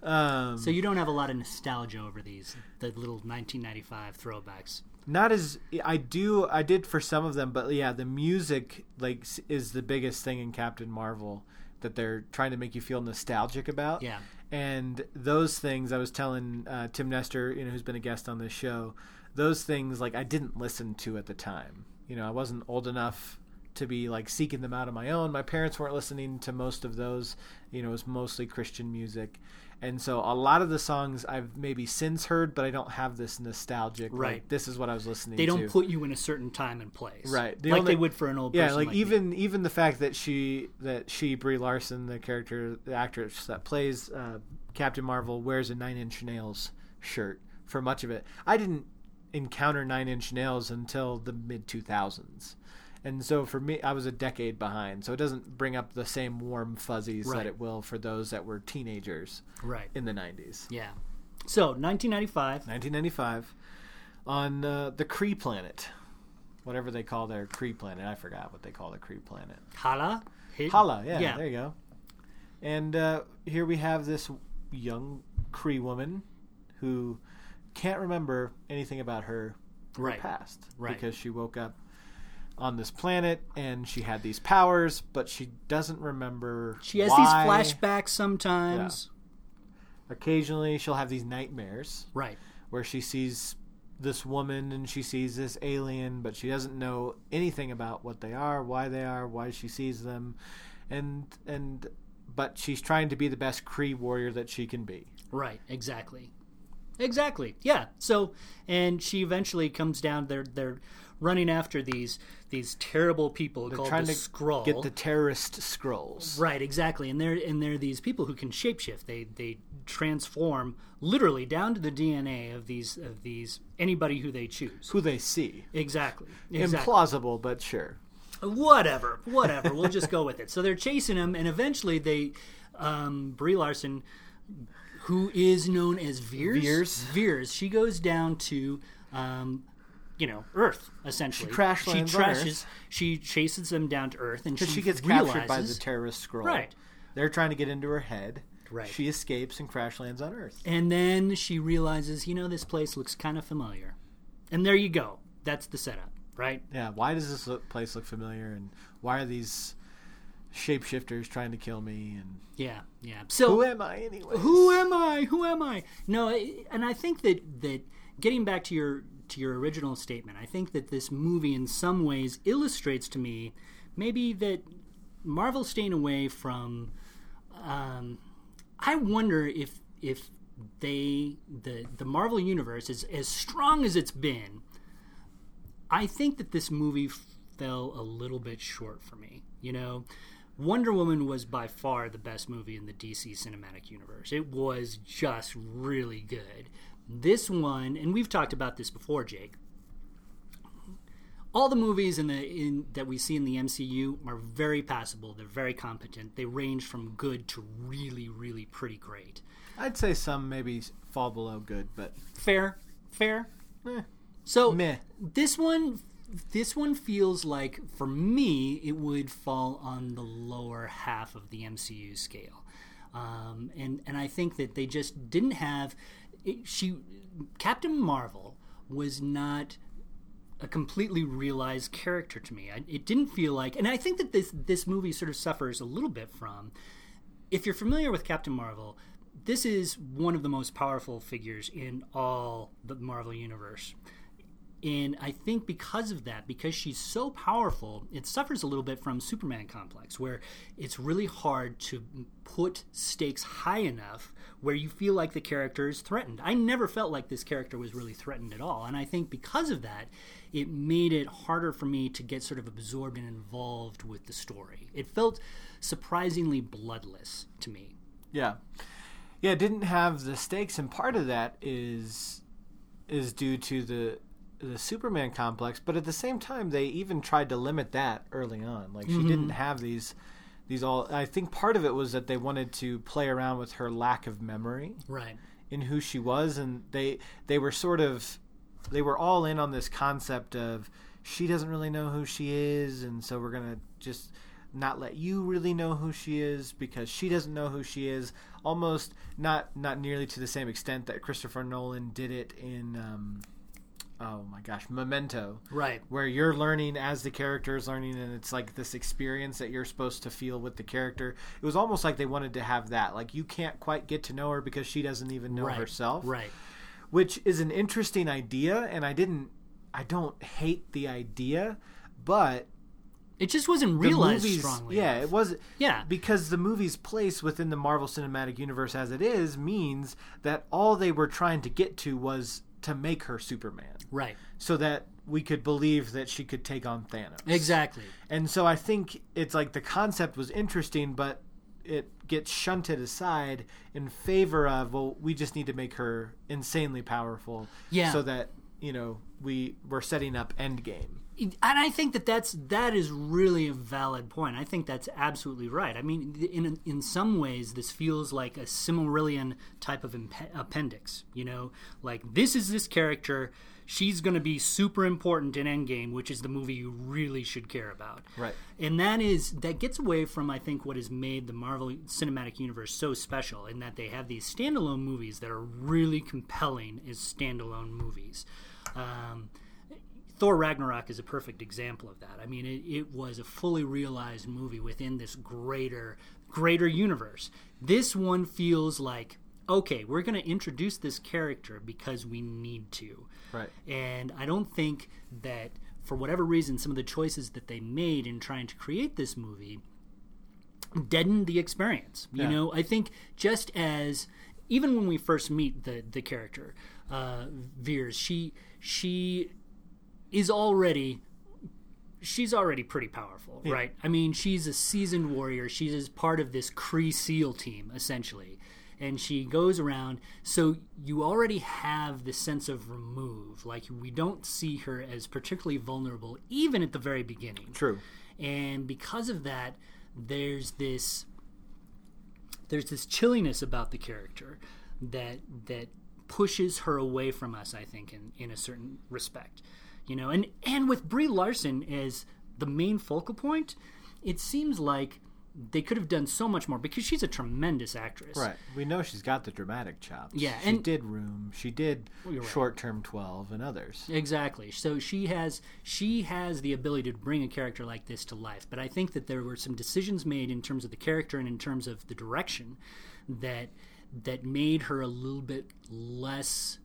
Um, So you don't have a lot of nostalgia over these, the little 1995 throwbacks. not as I do. I did for some of them, but yeah, the music like is the biggest thing in Captain Marvel that they're trying to make you feel nostalgic about. Yeah. and those things I was telling uh, Tim Nestor, you know, who's been a guest on this show, those things like I didn't listen to at the time. You know, I wasn't old enough to be like seeking them out on my own. My parents weren't listening to most of those. You know, it was mostly Christian music. And so a lot of the songs I've maybe since heard, but I don't have this nostalgic. Like, Right. this is what I was listening to. They don't put you in a certain time and place, Right. The like only- they would for an old yeah, person. like, like me. even even the fact that she that she Brie Larson, the character, the actress that plays uh, Captain Marvel, wears a Nine Inch Nails shirt for much of it. I didn't encounter Nine Inch Nails until the mid two thousands, And so for me, I was a decade behind. So it doesn't bring up the same warm fuzzies Right. that it will for those that were teenagers Right. in the 90s. Yeah. So 1995. 1995 on uh, the Kree planet. Whatever they call their Kree planet. I forgot what they call the Kree planet. Hala. Hala, yeah, Yeah. there you go. And uh, here we have this young Kree woman who can't remember anything about her, her past Right. because she woke up on this planet and she had these powers, but she doesn't remember. She has why. these flashbacks sometimes. Occasionally, she'll have these nightmares Right. where she sees this woman and she sees this alien, but she doesn't know anything about what they are, why they are, why she sees them, and and but she's trying to be the best Kree warrior that she can be. Right, exactly. Exactly. Yeah. So and she eventually comes down they're they're running after these these terrible people They're called trying the to Skrull. get the terrorist Skrulls. Right, exactly. And they're and they're these people who can shapeshift. They they transform literally down to the DNA of these of these anybody who they choose. Who they see. Exactly. Exactly. Implausible, but sure. whatever, whatever. we'll just go with it. So they're chasing him, and eventually they, um, Brie Larson, who is known as Vers, Vers. Vers, she goes down to, um, you know, Earth essentially. She crash She trashes. She chases them down to Earth, and she, she gets realizes, captured by the terrorist Skrull. Right. They're trying to get into her head. Right. She escapes and crash lands on Earth. And then she realizes, you know, this place looks kind of familiar. And there you go. That's the setup, right? Yeah, why does this look, place look familiar, and why are these shapeshifters trying to kill me? And Yeah, yeah. So who am I anyway? who am I? Who am I? No, and I think that that getting back to your to your original statement, I think that this movie in some ways illustrates to me maybe that Marvel staying away from. Um, I wonder if if they the the Marvel universe is as strong as it's been. I think that this movie fell a little bit short for me. You know, Wonder Woman was by far the best movie in the DC cinematic universe. It was just really good. This one, and we've talked about this before, Jake. All the movies in the in that we see in the MCU are very passable. They're very competent. They range from good to really, really pretty great. I'd say some maybe fall below good, but Fair, fair. eh, So meh. this one this one feels like for me it would fall on the lower half of the MCU scale. Um, and and I think that they just didn't have she Captain Marvel was not a completely realized character to me. I, it didn't feel like, and I think that this this movie sort of suffers a little bit from. If you're familiar with Captain Marvel, this is one of the most powerful figures in all the Marvel universe. And I think because of that, because she's so powerful, it suffers a little bit from Superman complex, where it's really hard to put stakes high enough where you feel like the character is threatened. I never felt like this character was really threatened at all. And I think because of that, it made it harder for me to get sort of absorbed and involved with the story. It felt surprisingly bloodless to me. Yeah, yeah. It didn't have the stakes, and part of that is is due to the the Superman complex. But at the same time, they even tried to limit that early on. Like she didn't have these these all. I think part of it was that they wanted to play around with her lack of memory Right. in who she was, and they they were sort of they were all in on this concept of she doesn't really know who she is, and so we're gonna just not let you really know who she is because she doesn't know who she is. Almost not not nearly to the same extent that Christopher Nolan did it in. Um, oh my gosh, Memento Right. where you're learning as the character is learning and it's like this experience that you're supposed to feel with the character it was almost like they wanted to have that like you can't quite get to know her because she doesn't even know right. herself Right. which is an interesting idea and i didn't i don't hate the idea but It just wasn't realized movies strongly. yeah enough. it was Yeah. because the movie's place within the marvel cinematic universe as it is means that all they were trying to get to was to make her superman Right. so that we could believe that she could take on thanos Exactly. And so I think it's like the concept was interesting, but it gets shunted aside in favor of well, we just need to make her insanely powerful, Yeah. so that you know we we're setting up Endgame. And I think that that's that is really a valid point. I think that's absolutely right. I mean, in in some ways, this feels like a Silmarillion type of impe- appendix. You know, like this is this character. She's going to be super important in Endgame, which is the movie you really should care about. Right. And that is that gets away from I think what has made the Marvel Cinematic Universe so special in that they have these standalone movies that are really compelling as standalone movies. Um, Thor Ragnarok is a perfect example of that. I mean, it, it was a fully realized movie within this greater greater universe. This one feels like okay, we're going to introduce this character because we need to. Right. And I don't think that for whatever reason some of the choices that they made in trying to create this movie deadened the experience. You Yeah. know, I think just as even when we first meet the the character, uh, Vers, she she is already she's already pretty powerful, right? I mean, she's a seasoned warrior. She's part of this Kree SEAL team, essentially. And she goes around, so you already have the sense of remove. Like, we don't see her as particularly vulnerable, even at the very beginning. True. And because of that, there's this there's this chilliness about the character that that pushes her away from us, I think, in, in a certain respect. You know, and and with Brie Larson as the main focal point, it seems like they could have done so much more because she's a tremendous actress. Right. We know she's got the dramatic chops. Yeah, She and- did Room. She did you're. Short Term 12 and others. Exactly. So she has she has the ability to bring a character like this to life. But I think that there were some decisions made in terms of the character and in terms of the direction that that made her a little bit less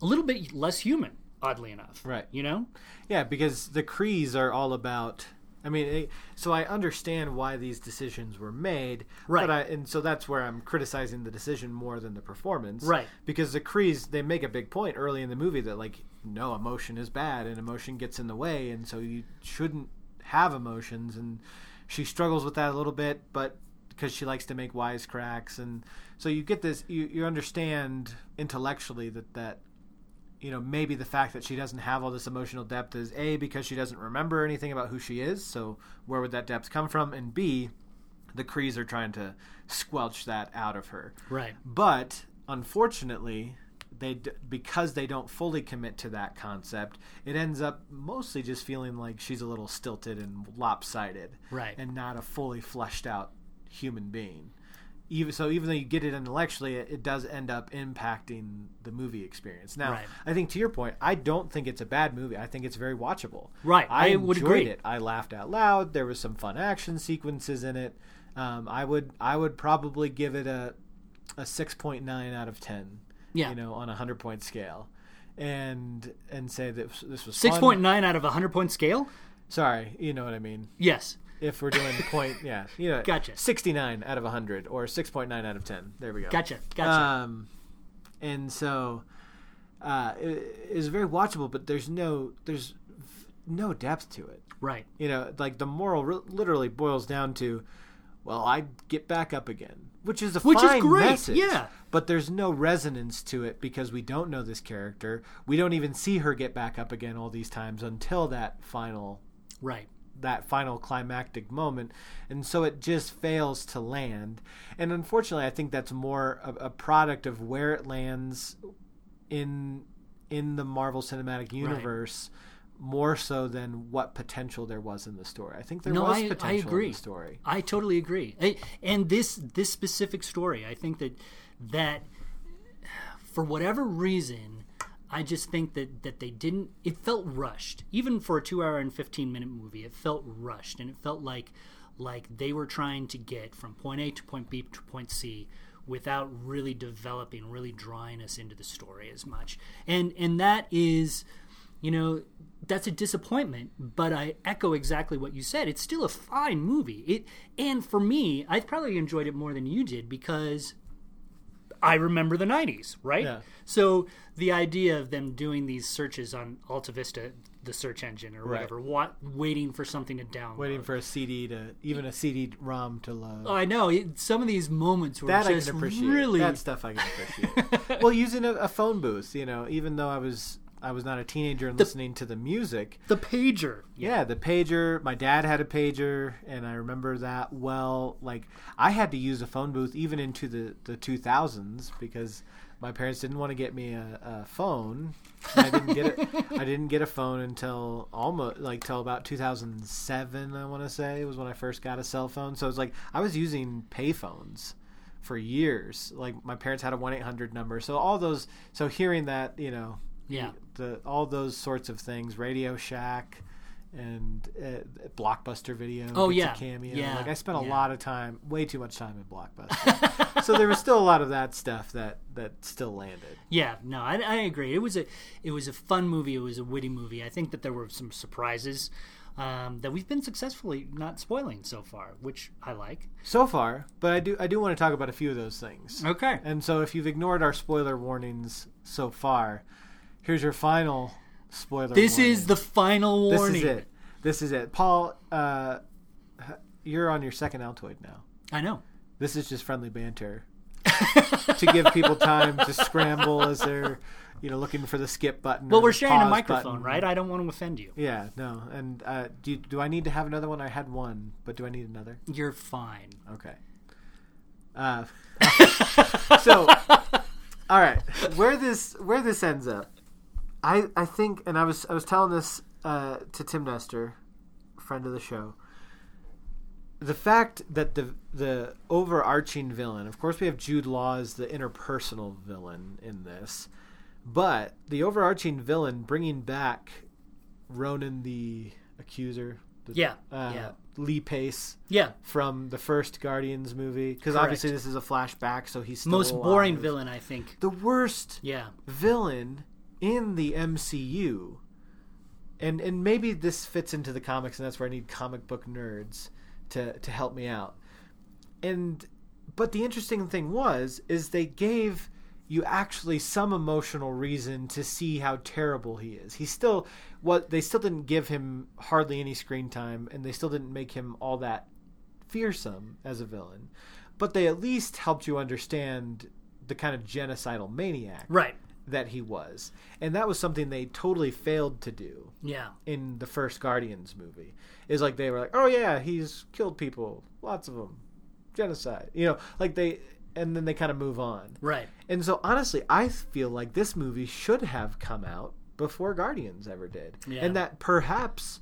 a little bit less human, oddly enough. Right. You know? Yeah, because the Krees are all about. I mean, it, so I understand why these decisions were made, Right. But I, and so that's where I'm criticizing the decision more than the performance, Right. Because the Krees they make a big point early in the movie that like no emotion is bad and emotion gets in the way, and so you shouldn't have emotions, and she struggles with that a little bit, but because she likes to make wisecracks, and so you get this, you you understand intellectually that that you know, maybe the fact that she doesn't have all this emotional depth is A, because she doesn't remember anything about who she is, so where would that depth come from? And B, the Krees are trying to squelch that out of her. Right. But unfortunately, they d- because they don't fully commit to that concept, it ends up mostly just feeling like she's a little stilted and lopsided, Right. and not a fully fleshed out human being. Even so, even though you get it intellectually, it, it does end up impacting the movie experience. Now, Right. I think to your point, I don't think it's a bad movie. I think it's very watchable. Right, I, I would enjoyed agree. it. I laughed out loud. There was some fun action sequences in it. Um, I would I would probably give it a a six point nine out of ten. Yeah. you know, on a hundred point scale, and and say that this was Six fun. point nine out of a hundred point scale? Sorry, you know what I mean. Yes. If we're doing point, yeah, you know, Gotcha. Sixty nine out of hundred or six point nine out of ten. There we go. Gotcha. Gotcha. Um, and so uh, it is very watchable, but there's no there's no depth to it. right. You know, like the moral re- literally boils down to, well, I get back up again, which is a Which is fine great, message. yeah. But there's no resonance to it because we don't know this character. We don't even see her get back up again all these times until that final Right. That final climactic moment and so it just fails to land and unfortunately i think that's more a, a product of where it lands in in the marvel cinematic universe more so than what potential there was in the story i think there No, was I, I potential agree. in the story I totally agree. I- And this this specific story, I think that that for whatever reason, I just think that that they didn't. It felt rushed, even for a two hour and fifteen minute movie. It felt rushed, and it felt like like they were trying to get from point A to point B to point C without really developing, really drawing us into the story as much. And and that is you know that's a disappointment but i echo exactly what you said it's still a fine movie it and for me i probably enjoyed it more than you did because i remember the 90s right Yeah. so the idea of them doing these searches on alta vista the search engine or Right. whatever wa- waiting for something to download waiting for a cd to even a cd rom to load oh, i know it, some of these moments were that I can appreciate. really That stuff I can appreciate. well, using a, a phone booth, you know, even though I was I was not a teenager and listening to the music. The pager. Yeah, the pager. My dad had a pager, and I remember that well. Like I had to use a phone booth even into the the 2000s because my parents didn't want to get me a, a phone. I didn't get it. I didn't get a phone until almost like till about 2007. I want to say was when I first got a cell phone. So it was like I was using payphones for years. Like my parents had a one eight hundred number. So all those. So hearing that, you know, Yeah. the all those sorts of things, Radio Shack and uh, Blockbuster Video. Oh, yeah. Cameo. Yeah. Like I spent a Yeah. lot of time, way too much time in Blockbuster. so there was still a lot of that stuff that that still landed. Yeah, no, I, I agree. It was a it was a fun movie. It was a witty movie. I think that there were some surprises um, that we've been successfully not spoiling so far, which I like. So far, but I do I do want to talk about a few of those things. Okay. And so if you've ignored our spoiler warnings so far, here's your final spoiler. This warning. is the final warning. This is it. This is it. Paul, uh, you're on your second Altoid now. I know. This is just friendly banter to give people time to scramble as they're, you know, looking for the skip button. Well, we're sharing a microphone, button. right? I don't want to offend you. Yeah, no. And uh, do you, do I need to have another one? I had one, but do I need another? You're fine. Okay. Uh, so, all right, where this where this ends up, I I think, and I was I was telling this uh, to Tim Nestor, friend of the show. The fact that the the overarching villain, of course, we have Jude Law as the interpersonal villain in this, but the overarching villain bringing back Ronan the accuser, the, Yeah, uh, yeah. Lee Pace Yeah. from the first Guardians movie because obviously this is a flashback, so he's still Most boring alive. villain, I think. the worst Yeah. villain in the MCU. And and maybe this fits into the comics, and that's where I need comic book nerds to to help me out. And but the interesting thing was is they gave you actually some emotional reason to see how terrible he is. He still what they still didn't give him hardly any screen time and they still didn't make him all that fearsome as a villain. But they at least helped you understand the kind of genocidal maniac Right. That he was. And that was something they totally failed to do Yeah. in the first Guardians movie. Is like they were like, "Oh yeah, he's killed people, lots of them, genocide." You know, like they, and then they kind of move on. Right. And so honestly, I feel like this movie should have come out before Guardians ever did, Yeah. and that perhaps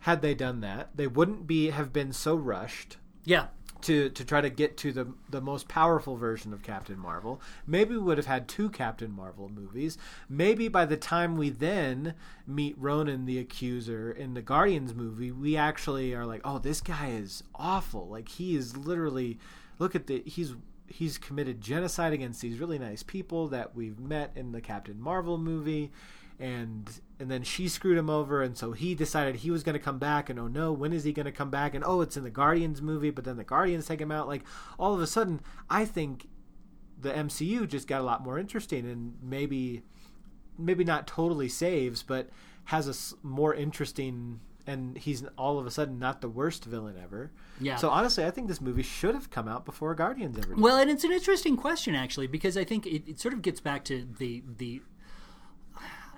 had they done that, they wouldn't be have been so rushed Yeah. To to try to get to the the most powerful version of Captain Marvel. Maybe we would have had two Captain Marvel movies. Maybe by the time we then meet Ronan the Accuser in the Guardians movie, we actually are like, "Oh, this guy is awful. Like he is literally look at the he's he's committed genocide against these really nice people that we've met in the Captain Marvel movie." And and then she screwed him over and so he decided he was going to come back and oh no when is he going to come back and oh it's in the guardians movie but then the guardians take him out like all of a sudden i think the mcu just got a lot more interesting and maybe maybe not totally saves but has a more interesting and he's all of a sudden not the worst villain ever Yeah. so honestly i think this movie should have come out before guardians ever did. Well, and it's an interesting question actually because I think it, it sort of gets back to the the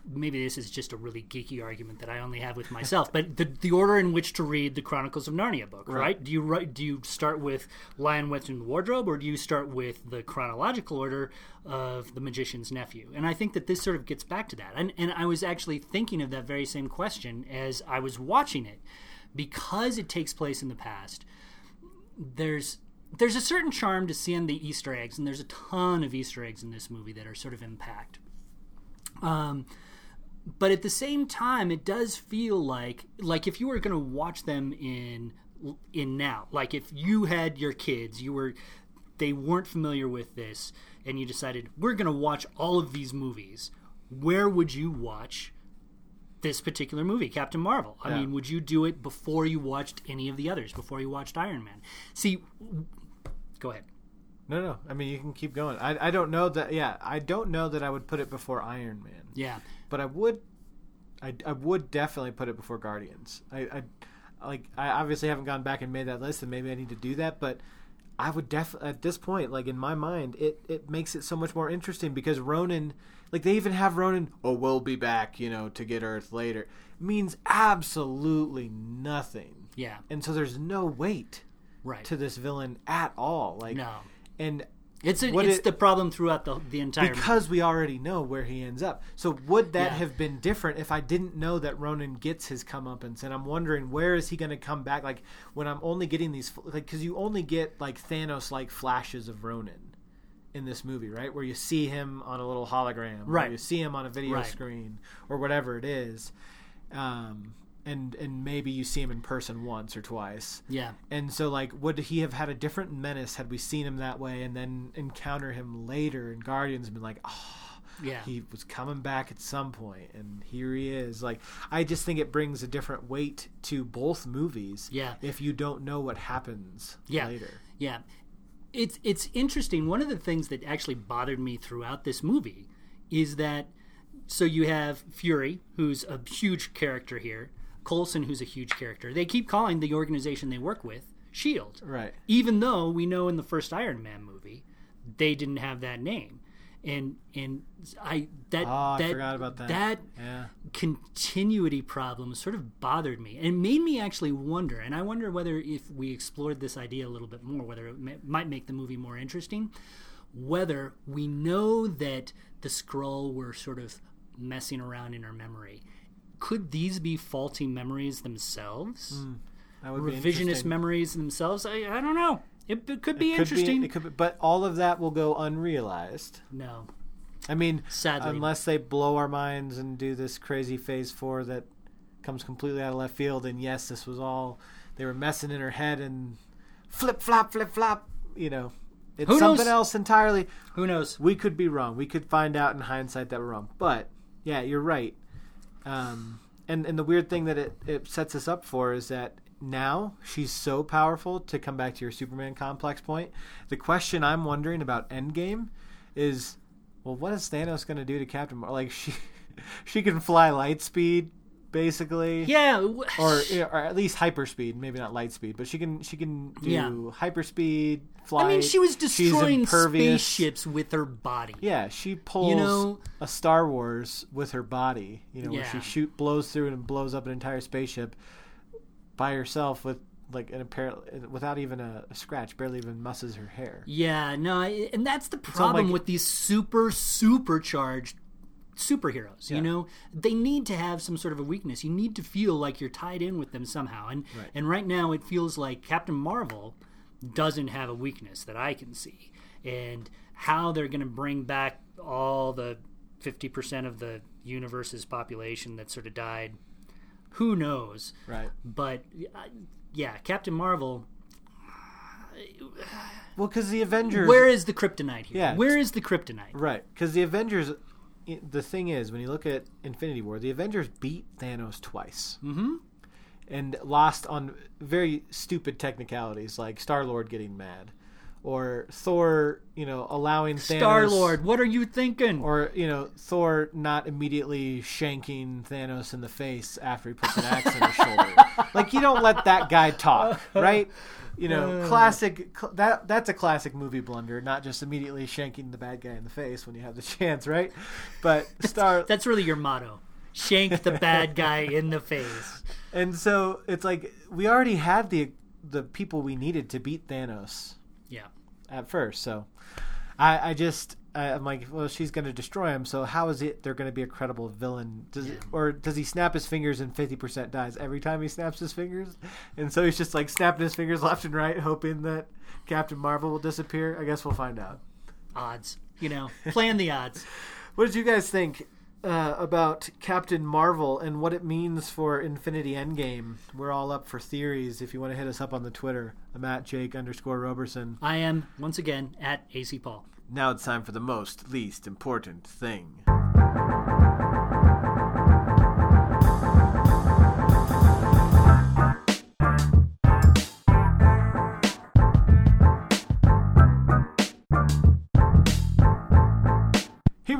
maybe this is just a really geeky argument that I only have with myself, but the the order in which to read the Chronicles of Narnia book, right? Do you write, do you start with Lion Witch and Wardrobe, or do you start with the chronological order of the Magician's Nephew? And I think that this sort of gets back to that. And and I was actually thinking of that very same question as I was watching it, because it takes place in the past there's there's a certain charm to seeing the Easter eggs, and there's a ton of Easter eggs in this movie that are sort of impact. Um, but at the same time, it does feel like like if you were going to watch them in in now, like if you had your kids, you were they weren't familiar with this, and you decided we're going to watch all of these movies. Where would you watch this particular movie, Captain Marvel. I Yeah. mean, would you do it before you watched any of the others, before you watched Iron Man? See, go ahead. No no i mean you can keep going I, I don't know that yeah i don't know that i would put it before iron man Yeah, but I would, I, I would definitely put it before Guardians. I, I, like, I obviously haven't gone back and made that list, and maybe I need to do that. But I would definitely at this point, like in my mind, it it makes it so much more interesting because Ronan, like they even have Ronan. Oh, we'll be back, you know, to get Earth later. Means absolutely nothing, Yeah. and so there's no weight Right. to this villain at all. Like, no. And It's a, it's it- the problem throughout the the entire movie. because we already know where he ends up. So would that Yeah. have been different if I didn't know that Ronan gets his comeuppance? And I'm wondering where is he going to come back? Like when I'm only getting these, like because you only get like Thanos like flashes of Ronan in this movie, right? Where you see him on a little hologram, Right. Or you see him on a video Right. screen or whatever it is, um, and and maybe you see him in person once or twice. Yeah. And so, like, would he have had a different menace had we seen him that way, and then encounter him later in Guardians and been like, oh, Yeah. he was coming back at some point, and here he is. Like, I just think it brings a different weight to both movies. Yeah. If you don't know what happens Yeah. later. Yeah. It's it's interesting. One of the things that actually bothered me throughout this movie is that so you have Fury, who's a huge character here, Coulson, who's a huge character. They keep calling the organization they work with Shield. Right. Even though we know in the first Iron Man movie they didn't have that name. And and I that Oh, I that, forgot about that. That Yeah. continuity problem sort of bothered me and it made me actually wonder and i wonder whether if we explored this idea a little bit more whether it may, might make the movie more interesting whether we know that the Skrull were sort of messing around in our memory could these be faulty memories themselves hmm. would revisionist memories themselves I, I don't know it, it could be Could interesting it could be, but all of that will go unrealized. no I mean, Sadly. unless they blow our minds and do this crazy Phase Four that comes completely out of left field, and yes, this was all they were messing in her head and flip flop, flip flop. You know, it's Who something knows? else entirely. who knows We could be wrong. We could find out in hindsight that we're wrong. But yeah, you're right. Um, and and the weird thing that it, it sets us up for is that now she's so powerful to come back to your Superman complex point. The question I'm wondering about Endgame is, well, what is Thanos going to do to Captain Marvel? Like she she can fly light speed basically yeah or or at least hyperspeed, maybe not light speed, but she can she can do Yeah. hyperspeed, fly. i mean she was destroying spaceships with her body Yeah, she pulls know- a Star Wars with her body. You know, where she shoot blows through and blows up an entire spaceship by herself with like an apparent without even a, a scratch, barely even musses her hair. Yeah, no, and that's the problem like- with these super supercharged superheroes. Yeah. You know, they need to have some sort of a weakness. You need to feel like you're tied in with them somehow. And Right. and right now it feels like Captain Marvel doesn't have a weakness that I can see. And how they're going to bring back all the 50% of the universe's population that sort of died, who knows? Right. But uh, yeah, Captain Marvel Well, because the Avengers. Where is the kryptonite here? Yeah. Where is the kryptonite? Right, because the Avengers. The thing is, when you look at Infinity War, the Avengers beat Thanos twice. Mm-hmm. and lost on very stupid technicalities like Star Lord getting mad, or Thor, you know, allowing Thanos, Star Lord, what are you thinking? or you know, Thor not immediately shanking Thanos in the face after he puts an axe in his shoulder. Like you don't let that guy talk, right? You know, uh. classic. Cl- that that's a classic movie blunder, not just immediately shanking the bad guy in the face when you have the chance, right? But Star That's really your motto. Shank the bad guy in the face. And so it's like we already had the the people we needed to beat Thanos. At first. So I I just I, I'm like, well, she's going to destroy him. So how is it they're going to be a credible villain? Does it, or does he snap his fingers and fifty percent dies every time he snaps his fingers? And so he's just like snapping his fingers left and right, hoping that Captain Marvel will disappear. I guess we'll find out. Odds. You know, playing the odds. What did you guys think uh, about Captain Marvel and what it means for Infinity Endgame? We're all up for theories. If you want to hit us up on the Twitter, I'm at Jake underscore Roberson. I am, once again, at Asay Paul. Now it's time for the most least important thing.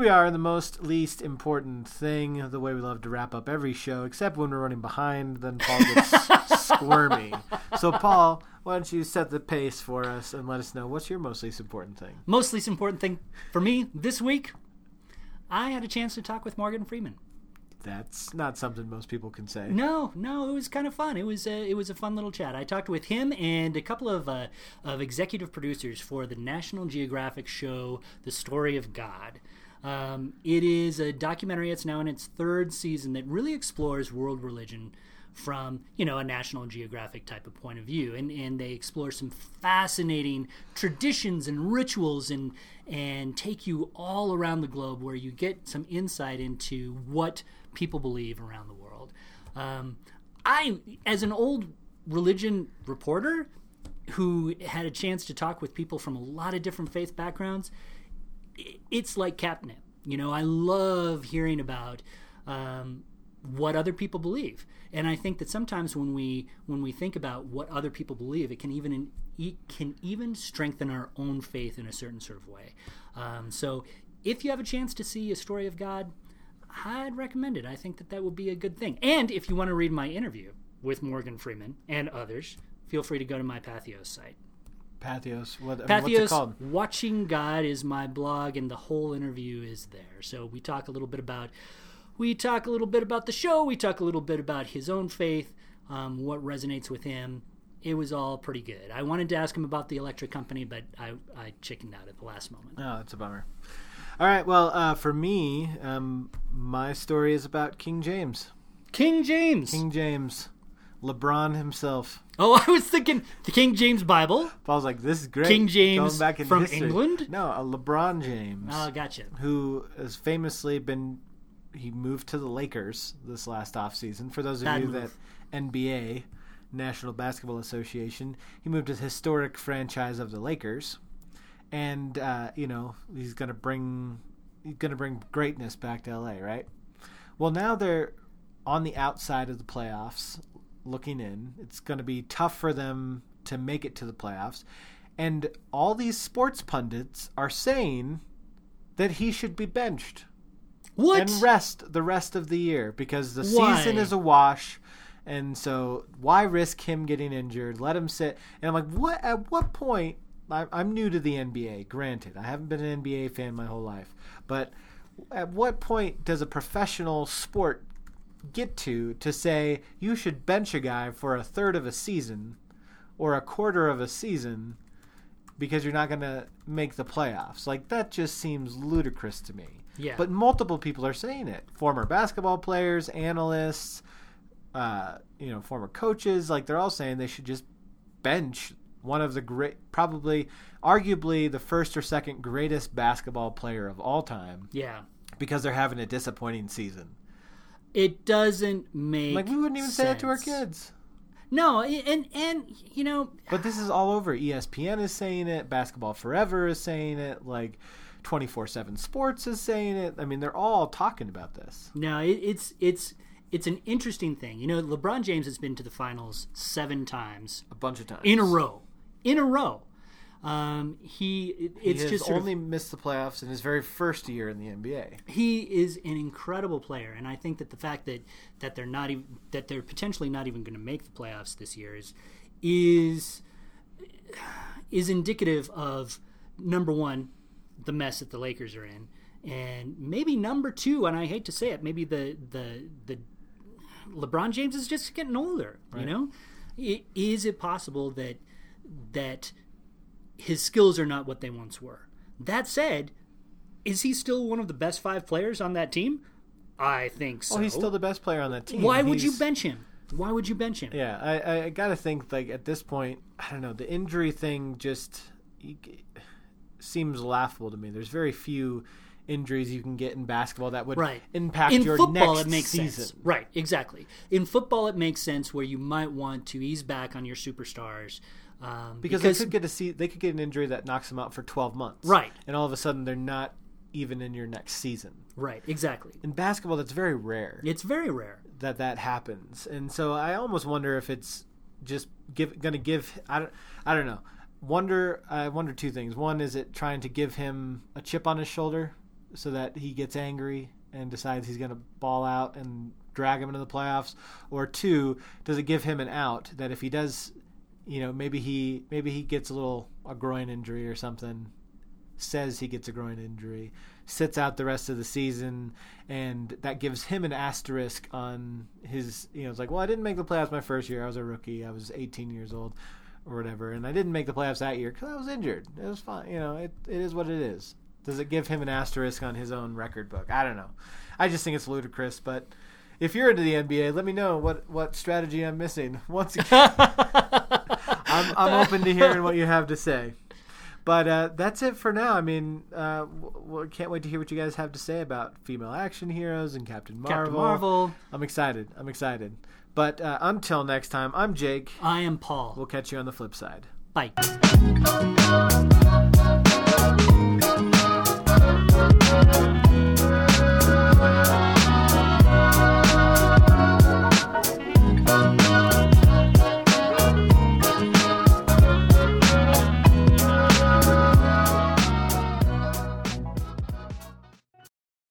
We are, the most least important thing, the way we love to wrap up every show, except when we're running behind, then Paul gets squirmy. So, Paul, why don't you set the pace for us and let us know what's your most least important thing? Most least important thing for me this week, I had a chance to talk with Morgan Freeman. That's not something most people can say. No, no, it was kind of fun. It was a, it was a fun little chat. I talked with him and a couple of uh, of executive producers for the National Geographic show The Story of God. Um, it is a documentary. It's now in its third season that really explores world religion from you know a National Geographic type of point of view, and and they explore some fascinating traditions and rituals and and take you all around the globe where you get some insight into what people believe around the world. Um, I, as an old religion reporter who had a chance to talk with people from a lot of different faith backgrounds, it's like catnip. You know, I love hearing about um, what other people believe, and I think that sometimes when we when we think about what other people believe, it can even it can even strengthen our own faith in a certain sort of way. Um, so, if you have a chance to see a story of God, I'd recommend it. I think that that would be a good thing. And if you want to read my interview with Morgan Freeman and others, feel free to go to my Patheos site. Patheos. What, Patheos what's it called? Watching God is my blog, and the whole interview is there. So we talk a little bit about we talk a little bit about the show. We talk a little bit about his own faith, um, what resonates with him. It was all pretty good. I wanted to ask him about the electric company, but I, I chickened out at the last moment. Oh, that's a bummer. All right. Well, uh, for me, um, my story is about King James. King James. King James, LeBron himself. Oh, I was thinking the King James Bible. Paul's like, this is great. King James Going back in from history. England? No, a LeBron James, Oh, gotcha. who has famously been. He moved to the Lakers this last offseason. For those of Bad you move. that NBA, National Basketball Association, he moved to the historic franchise of the Lakers, and uh, you know he's gonna bring he's gonna bring greatness back to LA, right? Well, now they're on the outside of the playoffs, looking in. It's going to be tough for them to make it to the playoffs. And all these sports pundits are saying that he should be benched What? and rest the rest of the year because the Why? season is a wash. And so, why risk him getting injured? Let him sit. And I'm like, what? At what point? I'm new to the NBA. Granted, I haven't been an NBA fan my whole life, but at what point does a professional sport get to to say you should bench a guy for a third of a season or a quarter of a season because you're not going to make the playoffs? Like that just seems ludicrous to me. Yeah. But multiple people are saying it. Former basketball players, analysts, uh, you know, former coaches, like they're all saying they should just bench one of the great, probably, arguably the first or second greatest basketball player of all time yeah. because they're having a disappointing season. It doesn't make Like we wouldn't even say that to our kids. No, and and you know, But this is all over. ESPN is saying it. Basketball Forever is saying it. Like 24 7 Sports is saying it. I mean, they're all talking about this. no, it, it's it's it's an interesting thing. You know, LeBron James has been to the finals seven times A bunch of times. in a row. In a row. Um, he it- He it's has just only of, missed the playoffs in his very first year in the NBA. he is an incredible player, and I think that the fact that that they're not even that they're potentially not even going to make the playoffs this year is is is indicative of number one the mess that the Lakers are in, and maybe number two, and I hate to say it, maybe the the the LeBron James is just getting older. You know, I- is it possible that that his skills are not what they once were? That said, is he still one of the best five players on that team? I think so. Oh, he's still the best player on that team. Why would you bench him? Why would you bench him? Yeah, I, I gotta think like at this point, I don't know. The injury thing just seems laughable to me. There's very few injuries you can get in basketball that would Right. impact in your football, next it makes season. sense. Right, exactly. In football, it makes sense where you might want to ease back on your superstars um, Because, they could get a se- they could get an injury that knocks them out for 12 months. Right. And all of a sudden they're not even in your next season. right, exactly. In basketball, that's very rare It's very rare. that that happens, and so I almost wonder if it's just give going to give I don't I don't know. Wonder I wonder two things. One is it trying to give him a chip on his shoulder, so that he gets angry and decides he's going to ball out and drag him into the playoffs? Or two, does it give him an out that if he does, you know, maybe he maybe he gets a little a groin injury or something, says he gets a groin injury, sits out the rest of the season, and that gives him an asterisk on his. You know, it's like, well, I didn't make the playoffs my first year. I was a rookie. I was 18 years old, or whatever, and I didn't make the playoffs that year because I was injured. It was fine. You know, it it is what it is. Does it give him an asterisk on his own record book? I don't know. I just think it's ludicrous, but if you're into the NBA, let me know what, what strategy I'm missing. Once again, I'm, I'm open to hearing what you have to say. But uh, that's it for now. I mean, uh, w- can't wait to hear what you guys have to say about female action heroes and Captain Marvel. Captain Marvel. I'm excited. I'm excited. But uh, until next time, I'm Jake. I am Paul. We'll catch you on the flip side. Bye. Thank you.